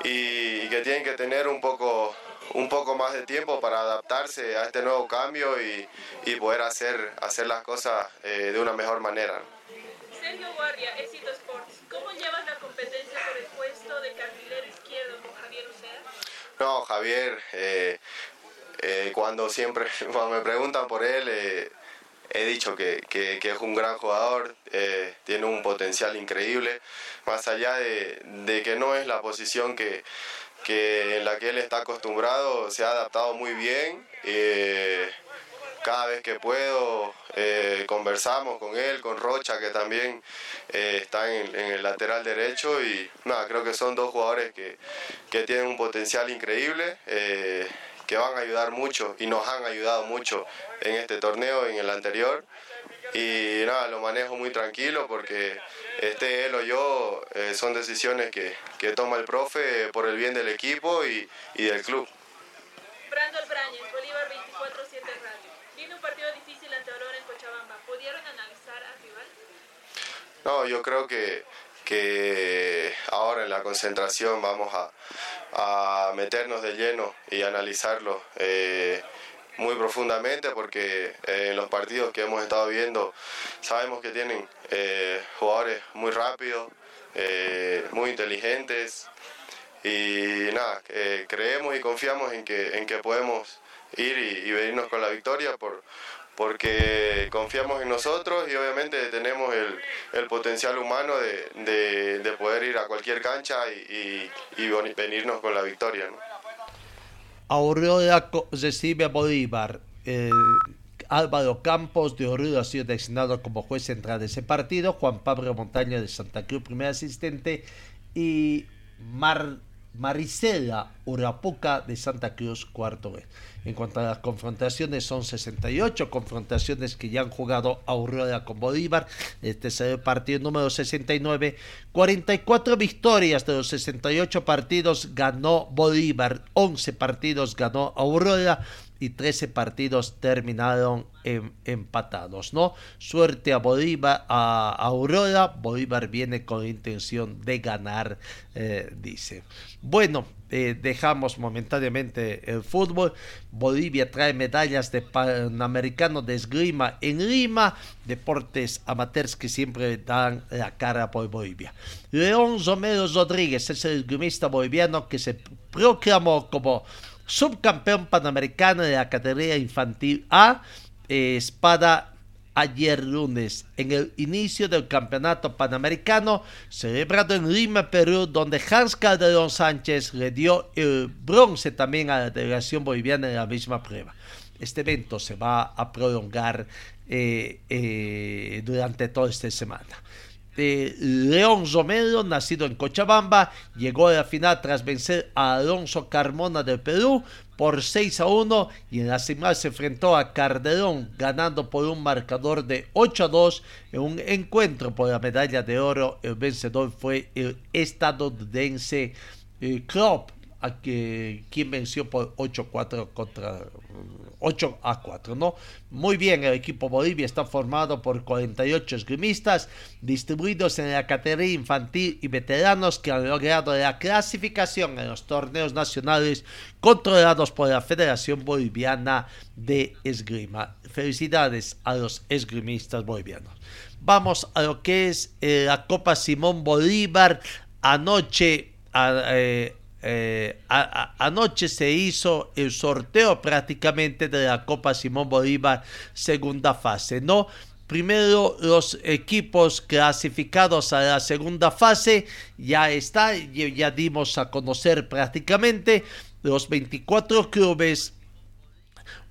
y, que tienen que tener un poco un poco más de tiempo para adaptarse a este nuevo cambio y, y poder hacer, hacer las cosas de una mejor manera. Sergio Guardia, Éxito Sports. ¿Cómo llevas la competencia por el puesto de carrilero izquierdo con Javier Uceda? No, Javier, eh, eh, cuando siempre me preguntan por él, eh, he dicho que, es un gran jugador, tiene un potencial increíble, más allá de, que no es la posición que, en la que él está acostumbrado, se ha adaptado muy bien. Cada vez que puedo eh, conversamos con él, con Rocha, que también eh, está en, en el lateral derecho. Y nada, creo que son dos jugadores que, que tienen un potencial increíble, eh, que van a ayudar mucho y nos han ayudado mucho en este torneo, en el anterior. Y nada, lo manejo muy tranquilo porque esté él o yo, eh, son decisiones que, que toma el profe por el bien del equipo y, y del club. Brando Albrañez, Bolívar 24-7 Radio. Viene un partido difícil ante Aurora en Cochabamba. ¿Pudieron analizar al rival? No, yo creo que, que ahora en la concentración vamos a, a meternos de lleno y analizarlo eh, muy profundamente porque eh, en los partidos que hemos estado viendo sabemos que tienen eh, jugadores muy rápidos, muy inteligentes y nada, creemos y confiamos en que, en que podemos ir y, y venirnos con la victoria por, porque confiamos en nosotros y obviamente tenemos el, potencial humano de, de- de poder ir a cualquier cancha y, venirnos con la victoria. ¿no? Aurora recibe a Bolívar. Eh, Álvaro Campos de Oruro ha sido designado como juez central de ese partido. Juan Pablo Montaña de Santa Cruz, primer asistente. Y Mar, Maricela Urapuca de Santa Cruz, cuarto vez. En cuanto a las confrontaciones, son 68 confrontaciones que ya han jugado Aurora con Bolívar. Este es el partido número 69. 44 victorias de los 68 partidos ganó Bolívar. 11 partidos ganó Aurora y 13 partidos terminaron en- empatados, ¿no? Suerte a Bolívar, a Aurora. Bolívar viene con intención de ganar, eh, dice. Bueno, eh, dejamos momentáneamente el fútbol. Bolivia trae medallas de Panamericano de esgrima en Lima. Deportes amateurs que siempre dan la cara por Bolivia. León Romero Rodríguez es el esgrimista boliviano que se proclamó como subcampeón panamericano de la categoría infantil A, eh, espada ayer lunes en el inicio del campeonato panamericano celebrado en Lima, Perú, donde Hans Calderón Sánchez le dio el bronce también a la delegación boliviana en la misma prueba. Este evento se va a prolongar eh, eh, durante toda esta semana. Eh, León Romero, nacido en Cochabamba, llegó a la final tras vencer a Alonso Carmona del Perú por 6 a 1 y en la final se enfrentó a Carderón ganando por un marcador de 8 a 2 en un encuentro por la medalla de oro. El vencedor fue el estadounidense eh, Klopp, a quien venció por 8 a 4 contra 8 a 4, ¿no? Muy bien, el equipo Bolivia está formado por 48 esgrimistas distribuidos en la categoría infantil y veteranos que han logrado la clasificación en los torneos nacionales controlados por la Federación Boliviana de Esgrima. Felicidades a los esgrimistas bolivianos. Vamos a lo que es eh, la Copa Simón Bolívar. Anoche a- eh, eh, anoche se hizo el sorteo prácticamente de la Copa Simón Bolívar segunda fase, ¿no? Primero los equipos clasificados a la segunda fase ya está, ya dimos a conocer prácticamente los 24 clubes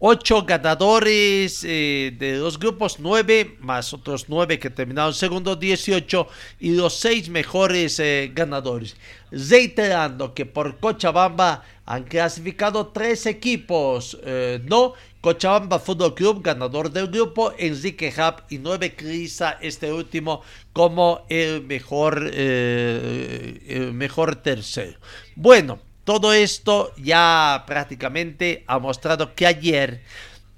ocho ganadores eh, de dos grupos, nueve más otros nueve que terminaron segundo, 18 y los seis mejores eh, ganadores. Reiterando que por Cochabamba han clasificado tres equipos, eh, no Cochabamba Fútbol Club, ganador del grupo, Enrique Hub y Nueve Crisa, este último como el mejor, el mejor tercero. Bueno, todo esto ya prácticamente ha mostrado que ayer,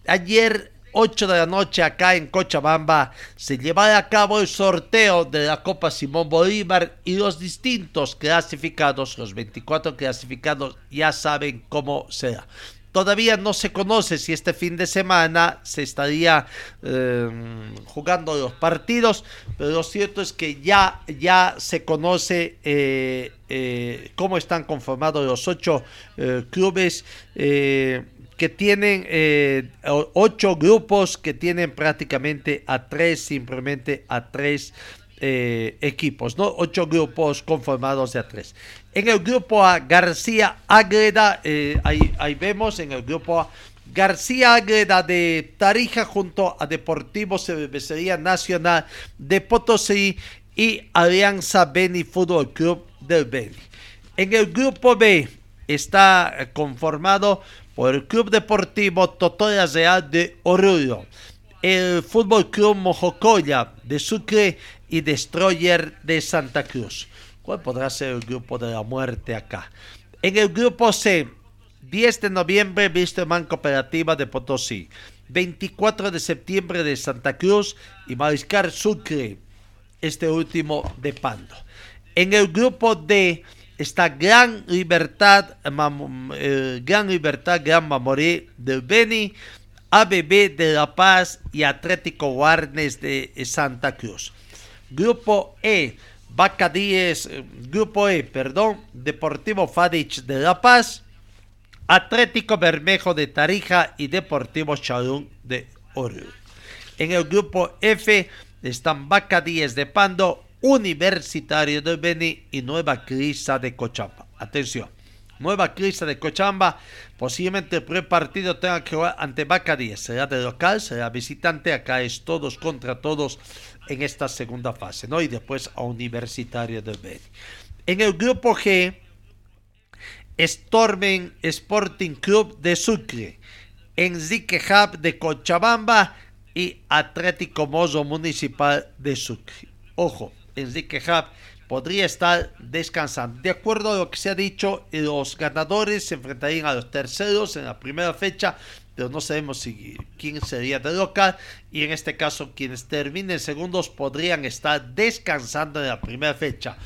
ayer 8 de la noche acá en Cochabamba se llevará a cabo el sorteo de la Copa Simón Bolívar y los distintos clasificados, los 24 clasificados ya saben cómo será. Todavía no se conoce si este fin de semana se estaría em, jugando los partidos, pero lo cierto es que ya, ya se conoce eh, eh, cómo están conformados los ocho eh, clubes que tienen ocho grupos que tienen prácticamente a tres, simplemente a tres equipos, ¿no? Ocho grupos conformados de a tres. En el grupo A, García Ágreda, eh, ahí, vemos en el grupo A, García Ágreda de Tarija junto a Deportivo Cervecería Nacional de Potosí y Alianza Beni Fútbol Club del Beni. En el grupo B está conformado por el Club Deportivo Totoya Real de Oruro, el Fútbol Club Mojocoya de Sucre y Destroyer de Santa Cruz. ¿Cuál podrá ser el grupo de la muerte acá? En el grupo C, 10 de noviembre, Man Cooperativa de Potosí. 24 de septiembre de Santa Cruz y Mariscal Sucre, este último de Pando. En el grupo D está Gran Libertad, eh, Gran Libertad, Gran Mamorí del Beni, ABB de La Paz y Atlético Guarnes de Santa Cruz. Grupo E, Vaca 10, eh, Grupo E, perdón, Deportivo Fadich de La Paz, Atlético Bermejo de Tarija y Deportivo Chalún de Oro. En el grupo F están Vaca 10 de Pando, Universitario de Beni y Nueva Crisa de Cochabamba. Atención, Nueva Crisa de Cochabamba, posiblemente el primer partido tenga que jugar ante Vaca 10. Será de local, será visitante, acá es todos contra todos en esta segunda fase, ¿no? Y después a Universitario de Beni. En el grupo G, Stormen Sporting Club de Sucre, Enrique Hub de Cochabamba y Atlético Mozo Municipal de Sucre. Ojo, Enrique Hub podría estar descansando. De acuerdo a lo que se ha dicho, los ganadores se enfrentarían a los terceros en la primera fecha pero no sabemos si, quién sería de local y en este caso quienes terminen segundos podrían estar descansando en la primera fecha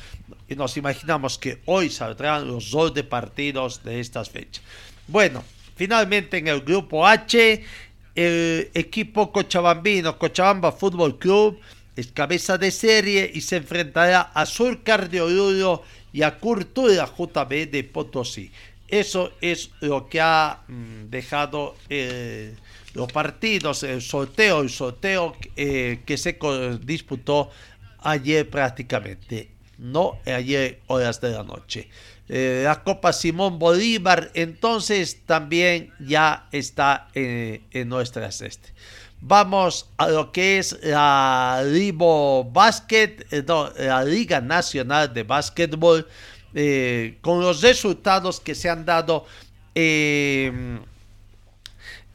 y nos imaginamos que hoy saldrán los dos de partidos de estas fechas. Bueno, finalmente en el grupo H el equipo cochabambino Cochabamba Fútbol Club es cabeza de serie y se enfrentará a Surcar de Oruro y a Cultura JB de Potosí. Eso es lo que ha mm, dejado eh, los partidos, el sorteo, el sorteo eh, que se disputó ayer prácticamente, no ayer horas de la noche. Eh, la Copa Simón Bolívar entonces también ya está en, nuestra ceste. Vamos a lo que es la Libo Basket, la Liga Nacional de Básquetbol eh, con los resultados que se han dado eh,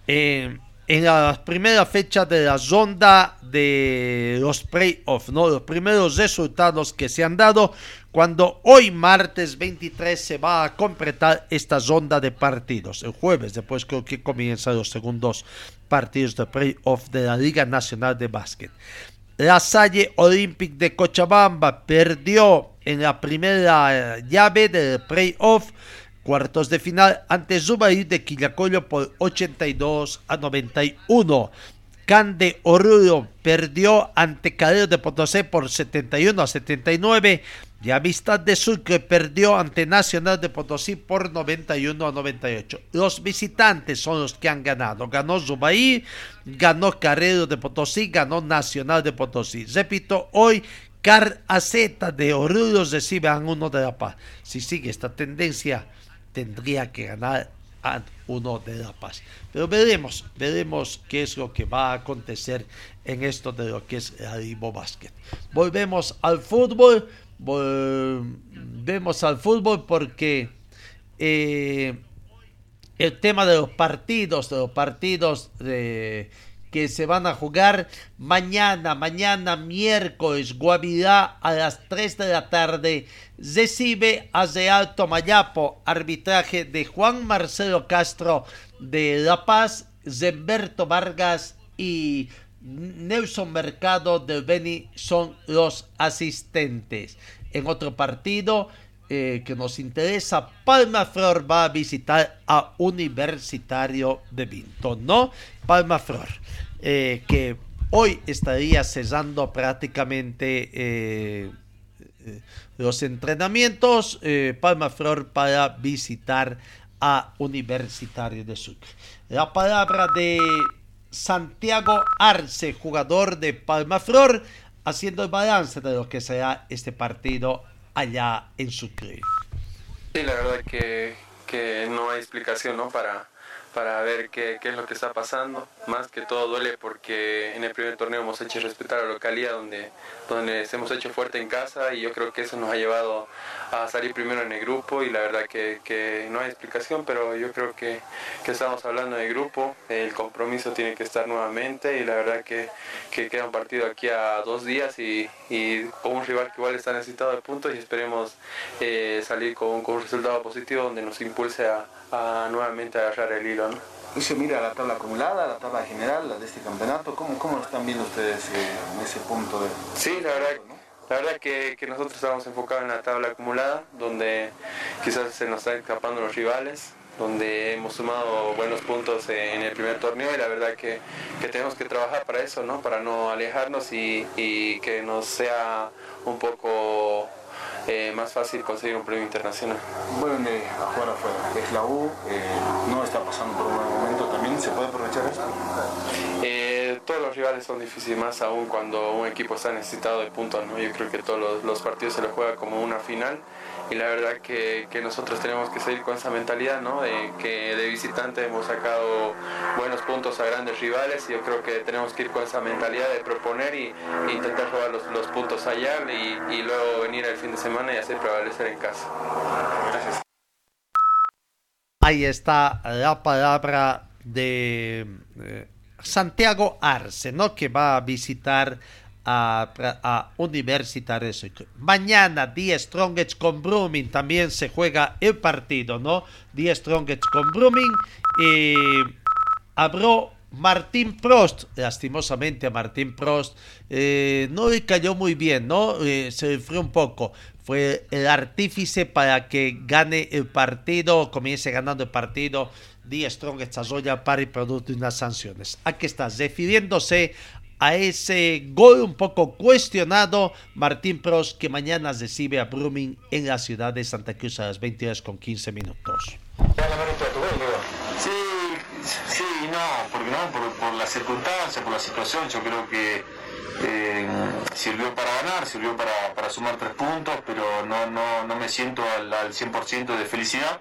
eh, en la primera fecha de la ronda de los playoffs, ¿no? los primeros resultados que se han dado cuando hoy martes 23 se va a completar esta ronda de partidos. El jueves, después creo que comienzan los segundos partidos de playoff de la Liga Nacional de Básquet. La Salle Olympic de Cochabamba perdió en la primera eh, llave del playoff cuartos de final ante Zubair de Quillacollo por 82 a 91. Can de Oruro perdió ante Cadero de Potosí por 71 a 79. Y Amistad de Sucre perdió ante Nacional de Potosí por 91 a 98. Los visitantes son los que han ganado. Ganó Zubaí, ganó Carrero de Potosí, ganó Nacional de Potosí. Repito, hoy Car Z de Orullos recibe a uno de La Paz. Si sigue esta tendencia, tendría que ganar a uno de La Paz. Pero veremos, veremos qué es lo que va a acontecer en esto de lo que es el Basket. Volvemos al fútbol volvemos al fútbol porque eh, el tema de los partidos, de los partidos que se van a jugar mañana, mañana miércoles, Guavirá a las 3 de la tarde, recibe a Real Tomayapo, arbitraje de Juan Marcelo Castro de La Paz, Zemberto Vargas y Nelson Mercado de Beni son los asistentes. En otro partido eh, que nos interesa, Palma Flor va a visitar a Universitario de Vinto, ¿no? Palma Flor, eh, que hoy estaría cesando prácticamente eh, los entrenamientos, Palma Flor para visitar a Universitario de Sucre. La palabra de Santiago Arce, jugador de Palmaflor, haciendo el balance de lo que será este partido allá en Sucre. Sí, la verdad que, que no hay explicación ¿no? para, para ver qué, qué, es lo que está pasando. Más que todo duele porque en el primer torneo hemos hecho respetar la localidad donde, donde hemos hecho fuerte en casa y yo creo que eso nos ha llevado a salir primero en el grupo y la verdad que, que no hay explicación, pero yo creo que, que, estamos hablando de grupo, el compromiso tiene que estar nuevamente y la verdad que, que queda un partido aquí a dos días y, y, con un rival que igual está necesitado de puntos y esperemos eh, salir con, con un resultado positivo donde nos impulse a a nuevamente agarrar el hilo. ¿no? Y se mira la tabla acumulada, la tabla general, la de este campeonato, ¿cómo, cómo están viendo ustedes eh, en ese punto de... Sí, la verdad, la verdad que, que, nosotros estamos enfocados en la tabla acumulada, donde quizás se nos están escapando los rivales, donde hemos sumado buenos puntos en el primer torneo y la verdad que, que tenemos que trabajar para eso, ¿no? para no alejarnos y, y que nos sea un poco eh, más fácil conseguir un premio internacional. Bueno, eh, afuera afuera, es la U, eh, no está pasando por un buen momento también, ¿se puede aprovechar esto? Eh, todos los rivales son difíciles, más aún cuando un equipo está necesitado de puntos, ¿no? yo creo que todos los, los partidos se los juega como una final y la verdad que, que, nosotros tenemos que seguir con esa mentalidad, ¿no? De que de visitante hemos sacado buenos puntos a grandes rivales y yo creo que tenemos que ir con esa mentalidad de proponer y, intentar jugar los, los, puntos allá y, y, luego venir el fin de semana y hacer prevalecer en casa. Gracias. Ahí está la palabra de eh, Santiago Arce, ¿no? Que va a visitar a, a Universitario Mañana, 10 Strongest con Brumming, también se juega el partido, ¿no? 10 Strongest con Brumming. y Martín Prost, lastimosamente a Martín Prost, eh, no le cayó muy bien, ¿no? Eh, se fue un poco. Fue el artífice para que gane el partido, comience ganando el partido. Die Strongest Azoya para y producto unas sanciones. Aquí está, refiriéndose a ese gol un poco cuestionado. Martín Pros que mañana recibe a Brumming en la ciudad de Santa Cruz a las 22 con 15 minutos. Sí, sí, no, porque no, por, por las circunstancias, por la situación, yo creo que eh, sirvió para ganar, sirvió para, para, sumar tres puntos, pero no, no, no me siento al, al 100% de felicidad.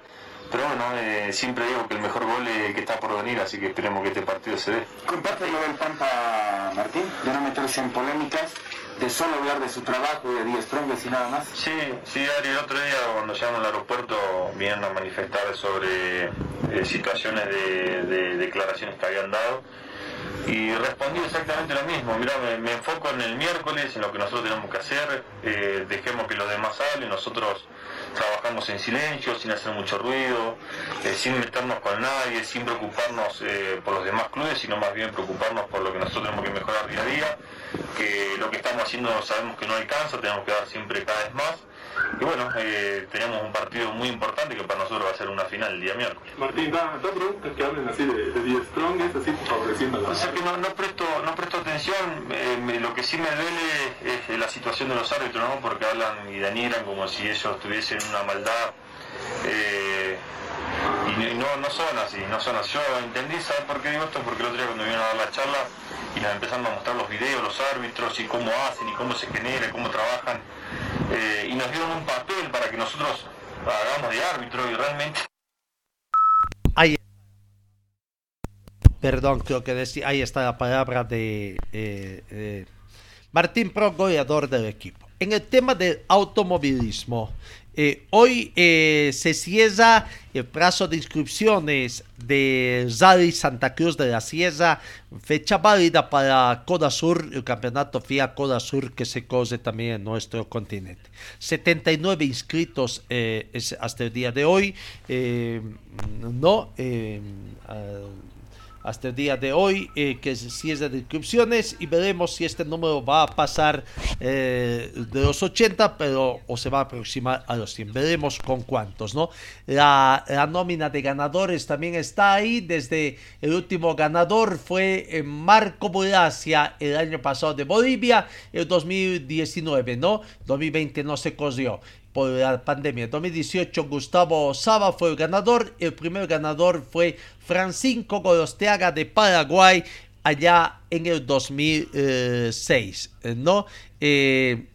Pero bueno, eh, siempre digo que el mejor gol es que está por venir, así que esperemos que este partido se dé. Comparte lo del Pampa, Martín, de no meterse en polémicas, de solo hablar de su trabajo y de 10 Strongest y nada más. Sí, sí, Ari, el otro día cuando llegamos al aeropuerto vinieron a manifestar sobre eh, situaciones de, de declaraciones que habían dado y respondí exactamente lo mismo. Mira, me, me, enfoco en el miércoles, en lo que nosotros tenemos que hacer, eh, dejemos que los demás hablen, nosotros trabajamos en silencio, sin hacer mucho ruido, eh, sin meternos con nadie, sin preocuparnos eh, por los demás clubes, sino más bien preocuparnos por lo que nosotros tenemos que mejorar día a día, que lo que estamos haciendo sabemos que no alcanza, tenemos que dar siempre cada vez más y bueno, eh, teníamos un partido muy importante que para nosotros va a ser una final el día miércoles. Martín, da, da preguntas que hablen así de, de The Strongest, así favoreciendo la... O sea que no, no presto, no presto atención, eh, me- lo que sí me duele es la situación de los árbitros, ¿no? Porque hablan y denigran como si ellos tuviesen una maldad. eh, y, no, no son así, no son así. Yo entendí, ¿sabes por qué digo esto? Porque el otro día cuando vinieron a dar la charla y nos empezaron a mostrar los videos, los árbitros y cómo hacen y cómo se genera, cómo trabajan, eh, y nos dieron un papel para que nosotros hagamos de árbitro y realmente Ahí. Perdón, creo que decía, ahí está la palabra de eh, eh, Martín Pro, goleador del equipo. En el tema del automovilismo, eh, hoy eh, se cierra el plazo de inscripciones de Rally Santa Cruz de la Sierra, fecha válida para Coda Sur, el campeonato FIA Coda Sur que se corre también en nuestro continente. 79 inscritos eh, es hasta el día de hoy. eh, no, ah, hasta el día de hoy, eh, que se cierra de inscripciones y veremos si este número va a pasar eh, de los 80, pero o se va a aproximar a los 100. Veremos con cuántos, ¿no? La, la nómina de ganadores también está ahí. Desde el último ganador fue eh, Marco Bulacia el año pasado de Bolivia, el 2019, ¿no? 2020 no se corrió por la pandemia. 2018 Gustavo Saba fue el ganador. El primer ganador fue Francisco Gorostiaga de Paraguay allá en el 2006, eh, ¿no? Eh,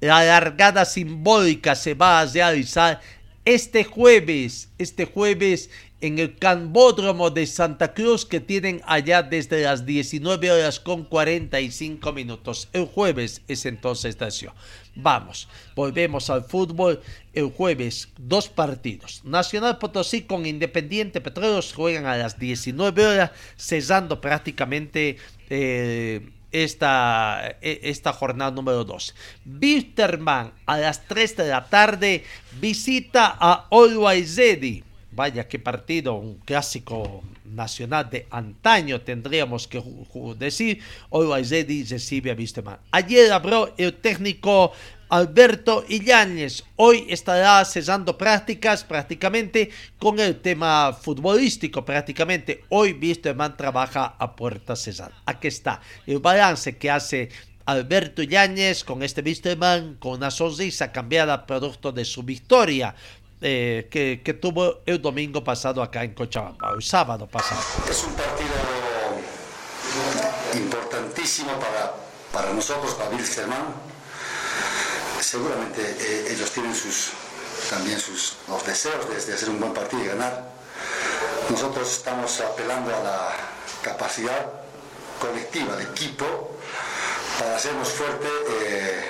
la largada simbólica se va a realizar este jueves, este jueves en el Cambódromo de Santa Cruz que tienen allá desde las 19 horas con 45 minutos. El jueves es entonces acción. Vamos, volvemos al fútbol. El jueves, dos partidos. Nacional Potosí con Independiente Petróleos juegan a las 19 horas, cesando prácticamente eh, esta, e- esta jornada número 2. Bisterman a las 3 de la tarde visita a Ready. Vaya qué partido, un clásico nacional de antaño tendríamos que decir. Always Ready recibe a Bisterman. Ayer habló el técnico Alberto Illanes. Hoy estará cesando prácticas prácticamente con el tema futbolístico prácticamente. Hoy Bisterman trabaja a puerta cerrada. Aquí está el balance que hace Alberto Illanes con este Bisterman con una sonrisa cambiada producto de su victoria. Eh, que, que tuvo el domingo pasado acá en Cochabamba, el sábado pasado. Es un partido importantísimo para, para nosotros, para Wilstermann. Seguramente eh, ellos tienen sus, también sus, los deseos de, de hacer un buen partido y ganar. Nosotros estamos apelando a la capacidad colectiva del equipo para hacernos fuerte eh,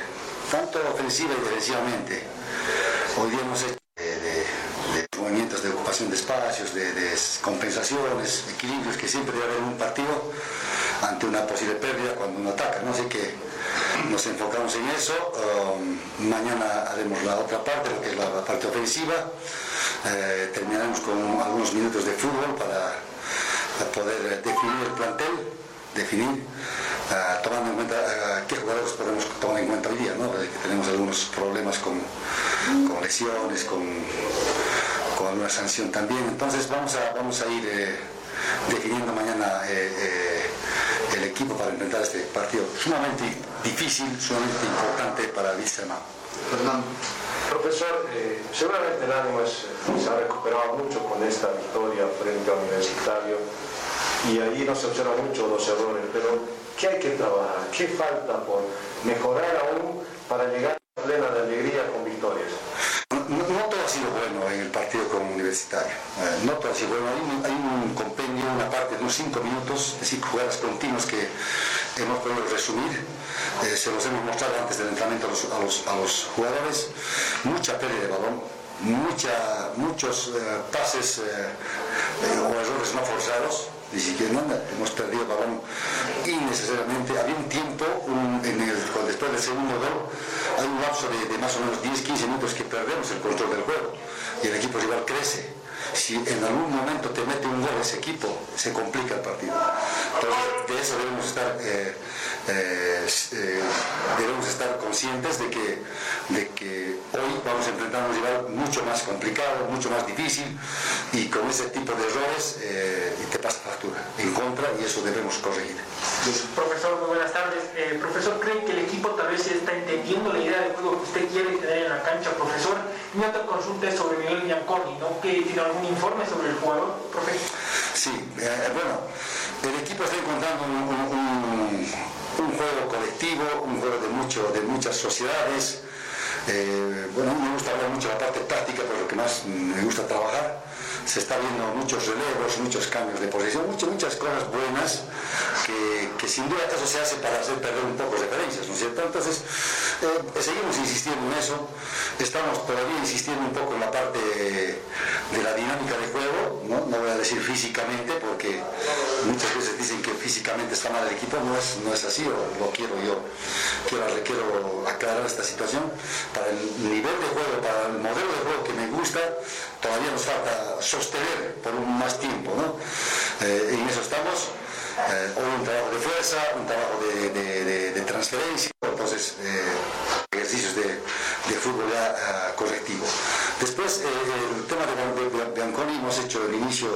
tanto ofensiva y defensivamente. Hoy día hemos hecho de, movimientos de ocupación de espacios, de, compensaciones, equilibrios que siempre debe en un partido ante una posible pérdida cuando uno ataca. Así que nos enfocamos en eso. Um, mañana haremos la otra parte, lo que es la, parte ofensiva. Eh, terminaremos con algunos minutos de fútbol para, para poder definir el plantel, definir, tomando en cuenta qué jugadores podemos tomar en cuenta hoy día, ¿no? Que tenemos algunos problemas con, con lesiones, con, con alguna sanción también. Entonces vamos a, vamos a ir eh, definiendo mañana eh, eh, el equipo para enfrentar este partido sumamente difícil, sumamente importante para Wilstermann. Fernando. Profesor, eh, seguramente el ánimo es- se ha recuperado mucho con esta victoria frente a Universitario y ahí no se observan mucho los errores, pero ¿qué hay que trabajar? ¿Qué falta por mejorar aún para llegar a plena de alegría con victorias? No, todo ha sido bueno en el partido con Universitario. Eh, no todo ha sido bueno. Hay un, compendio, una parte de unos cinco minutos, es jugadas continuas que hemos podido resumir. Eh, se los hemos mostrado antes del entrenamiento a los, jugadores. Mucha pérdida de balón, mucha, muchos eh, pases o errores no forzados. Ni siquiera nada, hemos perdido el balón innecesariamente. Había un tiempo, un- en el, después del segundo gol, hay un lapso de, de más o menos 10-15 minutos que perdemos el control del juego y el equipo rival crece. Si en algún momento te mete un gol ese equipo, se complica el partido. Entonces, de eso debemos estar, eh, eh, eh, debemos estar conscientes de que, de que hoy vamos a enfrentar un rival mucho más complicado, mucho más difícil, y con ese tipo de errores te pasa factura en contra y eso debemos corregir. Profesor, muy buenas tardes. profesor, ¿cree que el equipo tal vez está entendiendo la idea de juego que usted quiere tener en la cancha, profesor? Mi otra consulta es sobre Miguel Bianconi, ¿no? ¿Que tiene informe sobre el jugador, profesor? Sí, bueno, el equipo está encontrando un, juego colectivo, un juego de, mucho, de muchas sociedades. Eh, bueno, me gusta hablar mucho de la parte táctica, por lo que más me gusta trabajar se está viendo muchos relevos, muchos cambios de posición, muchas, muchas cosas buenas que, sin duda eso se hace para hacer perder un poco referencias, ¿no es cierto? Entonces, eh, seguimos insistiendo en eso, estamos todavía insistiendo un poco en la parte de la dinámica de juego, ¿no? no voy a decir físicamente, porque muchas veces dicen que físicamente está mal el equipo, no es, no es así, o lo quiero yo, quiero, quiero aclarar esta situación, para el nivel de juego, para el modelo de juego que me gusta, todavía nos falta sostener por un más tiempo, ¿no? Eh, en eso estamos. Eh, hoy un trabajo de fuerza, un trabajo de, transferencia, entonces eh, ejercicios de, fútbol ya correctivo. Después, el tema de, Bianconi, hemos hecho el inicio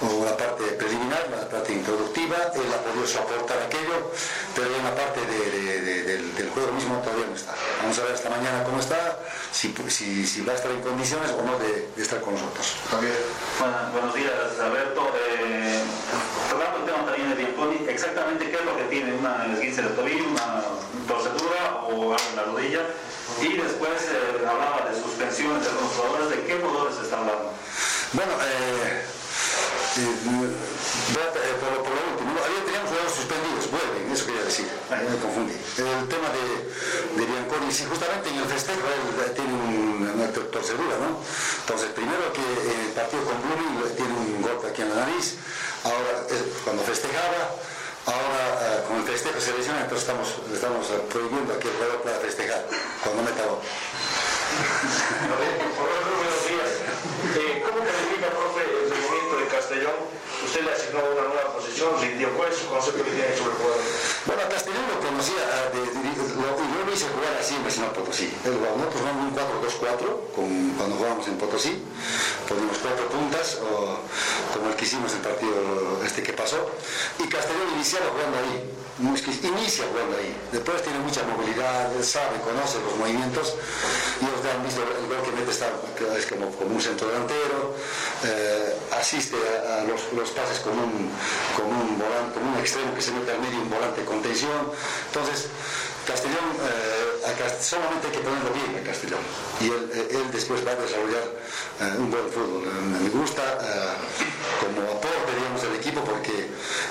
o la parte preliminar, la parte introductiva, él ha podido soportar aquello, pero en la parte del, juego mismo todavía no está. Vamos a ver esta mañana cómo está, si, si, va a estar en condiciones o no de, estar con nosotros. buenos días, Alberto. Eh, el tema también de Bianconi, exactamente qué es lo que tiene, una esguince de tobillo, una torcedura o algo en la rodilla. Y después eh, hablaba de suspensiones de algunos jugadores. ¿De qué jugadores se está hablando? Bueno, eh, eh, por, lo último, había teníamos jugadores suspendidos, vuelven, eso quería decir, me confundí. El tema de, de Bianconi, sí, justamente en el festejo él tiene un, una torcedura, ¿no? Entonces, primero que el partido con Blooming tiene un golpe aquí en la nariz, ahora cuando festejaba, Ahora, eh, con el festejo se lesiona, entonces estamos, estamos prohibiendo a que el jugador pueda festejar cuando meta gol. Buenos días. Eh, ¿Cómo califica, profe, el movimiento de Castellón? Usted le asignó una nueva posición, rindió. ¿Cuál es su concepto que tiene sobre el jugador? Bueno, Castellón lo conocía, ah, de, de, lo, yo lo hice jugar así en Vecino Potosí. Él jugaba, nosotros jugamos un 4-2-4 cuando jugábamos en Potosí. Ponimos cuatro puntas, o, como el que hicimos el partido este que pasó. Y Castellón iniciaba jugando ahí inicia jugando ahí. Después tiene mucha movilidad, sabe, conoce los movimientos. Y ustedes han visto el gol que mete está, es como, como un centro delantero, eh, asiste a, los, los, pases con un, con un volante, con un extremo que se mete al medio, un volante de contención. Entonces, Castellón, eh, solamente hay que ponerlo bien a Castellón. Y él, eh, después va a desarrollar un buen fútbol. me gusta como aporte, digamos, del equipo porque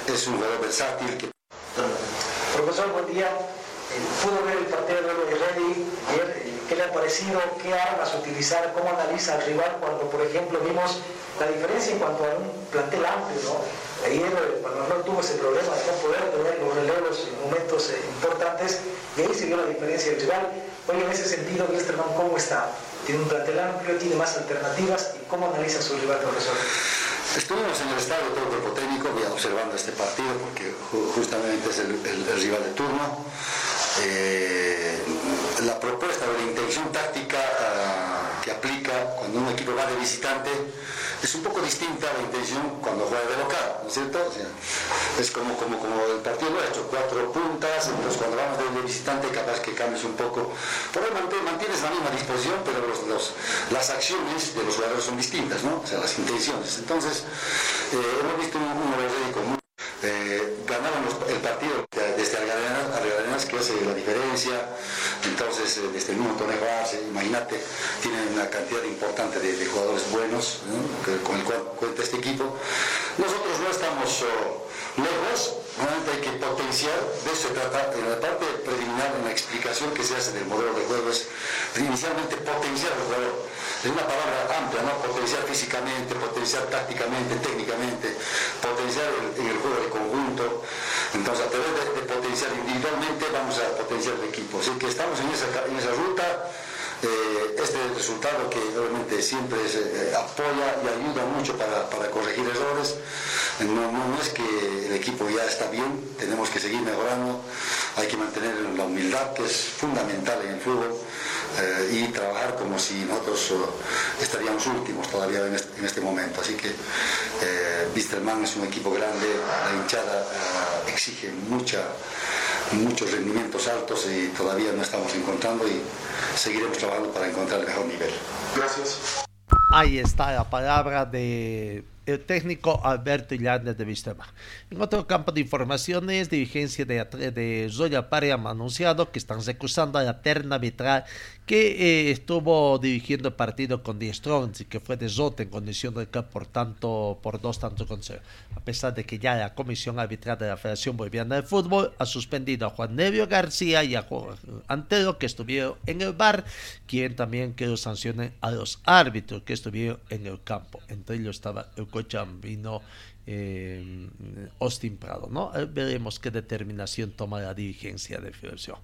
es un jugador versátil que Profesor, buen día. Eh, ¿Pudo ver el partido de Reddy eh, ¿Qué le ha parecido? ¿Qué armas utilizar? ¿Cómo analiza al rival cuando, por ejemplo, vimos la diferencia en cuanto a un plantel amplio? ¿no? Ayer eh, no tuvo ese problema de no poder tener los relevos en momentos importantes y ahí se vio la diferencia del rival. Hoy en ese sentido, Westerman, ¿cómo está? ¿Tiene un plantel amplio? ¿Tiene más alternativas? ¿Y cómo analiza su rival, profesor? Estuvimos en el estadio todo el cuerpo técnico observando este partido porque justamente es el, rival de turno. Eh, la propuesta o la intención táctica ah, aplica cuando un equipo va de visitante es un poco distinta a la intención cuando juega de local, ¿no es cierto? es como, como, como el partido lo ha hecho, cuatro puntas, entonces cuando vamos de visitante capaz que cambies un poco, por ahí mantienes la misma disposición, pero los, las acciones de los jugadores son distintas, ¿no? O sea, las intenciones. Entonces, eh, hemos visto un, un común. Eh, ganaron el partido desde Algarenas, que hace la diferencia, entonces eh, desde el mismo Torneo imagínate, tienen una cantidad importante de, jugadores buenos con el cual cuenta este equipo. Nosotros no estamos oh, lejos, realmente hay que potenciar, de eso se trata, en la parte preliminar, en la explicación que se hace del modelo de juego, es inicialmente potenciar al jugador. Es una palabra amplia, ¿no? Potenciar físicamente, potenciar tácticamente, técnicamente, potenciar en el, juego de conjunto. Entonces, a través de, potenciar individualmente, vamos a potenciar el equipo. Así que estamos en esa ruta eh, este resultado que obviamente siempre eh, apoya y ayuda mucho para, corregir errores. No, no, es que el equipo ya está bien, tenemos que seguir mejorando, hay que mantener la humildad que es fundamental en el fútbol eh, y trabajar como si nosotros estaríamos últimos todavía en este, en este momento. Así que eh, es un equipo grande, la hinchada exige mucha muchos rendimientos altos y todavía no estamos encontrando y seguiremos trabajando para encontrar el mejor nivel. Gracias. Ahí está la palabra de el técnico Alberto Illanes de Vistema. En otro campo de informaciones, dirigencia de, de Zoya Pari ha anunciado que están recusando a la terna arbitral que eh, estuvo dirigiendo el partido con Die Strong y que fue de Zote en condición de que por tanto por dos tantos consejos. A pesar de que ya la Comisión Arbitral de la Federación Boliviana de Fútbol ha suspendido a Juan Nevio García y a Juan Antero que estuvieron en el bar, quien también que lo sancionen a los árbitros que estuvieron en el campo. Entre ellos estaba el Cochabambino eh, Austin Prado, ¿no? Eh, veremos qué determinación toma la dirigencia de Federación.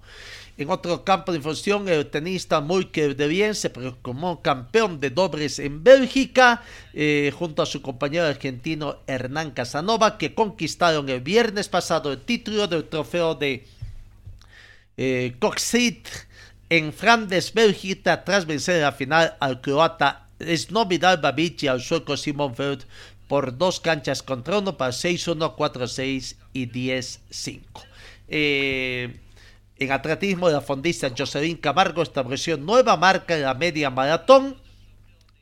En otro campo de información, el tenista que de bien se proclamó campeón de dobles en Bélgica, eh, junto a su compañero argentino Hernán Casanova, que conquistaron el viernes pasado el título del trofeo de eh, Coxit en Flandes, Bélgica, tras vencer en la final al croata Snovidal Babic y al sueco Simon Veld por dos canchas contra uno para 6-1, 4-6 y 10-5. Eh, en atletismo, la fondista Jocelyn Camargo estableció nueva marca en la media maratón.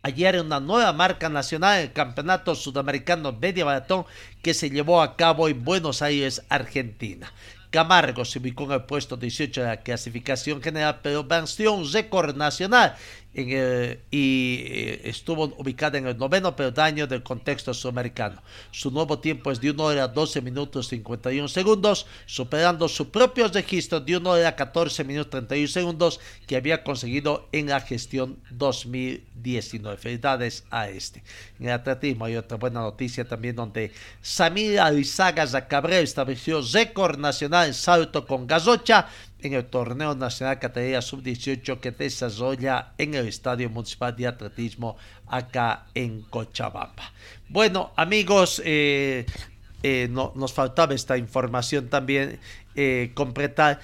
Ayer una nueva marca nacional en el Campeonato Sudamericano Media Maratón que se llevó a cabo en Buenos Aires, Argentina. Camargo se ubicó en el puesto 18 de la clasificación general, pero venció un récord nacional y eh, estuvo ubicada en el noveno peldaño del contexto sudamericano. Su nuevo tiempo es de 1 hora 12 minutos 51 segundos, superando su propio registro de 1 hora 14 minutos 31 segundos que había conseguido en la gestión 2019. Felicidades a este. En el atletismo hay otra buena noticia también donde Samir Alizaga Zacabrel estableció récord nacional en salto con gasocha en el torneo nacional categoría sub-18 que desarrolla en el Estadio Municipal de Atletismo acá en Cochabamba. Bueno, amigos, eh, eh, no, nos faltaba esta información también eh, completar.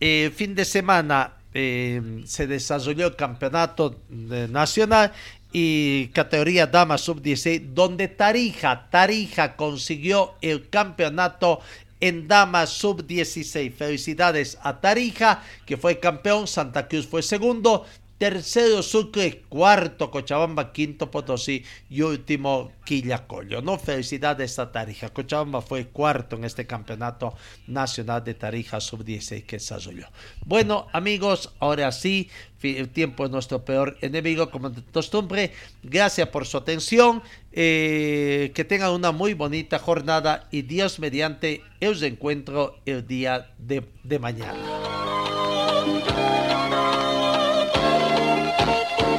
fin de semana se desarrolló el campeonato nacional y categoría dama sub-16 donde Tarija, Tarija consiguió el campeonato en Damas Sub-16. Felicidades a Tarija, que fue campeón, Santa Cruz fue segundo, tercero Sucre, cuarto Cochabamba, quinto Potosí y último Quillacollo. No felicidades a Tarija. Cochabamba fue cuarto en este campeonato nacional de Tarija sub-16 que desarrolló. Bueno, amigos, ahora sí, el tiempo es nuestro peor enemigo, como de costumbre. Gracias por su atención. Eh, que tengan una muy bonita jornada y Dios mediante, os encuentro el día de mañana.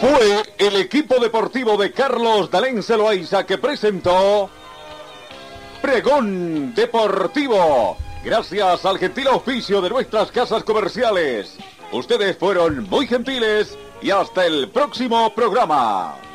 Fue el equipo deportivo de Carlos Dalén Celoaiza que presentó Pregón Deportivo. Gracias al gentil oficio de nuestras casas comerciales. Ustedes fueron muy gentiles y hasta el próximo programa.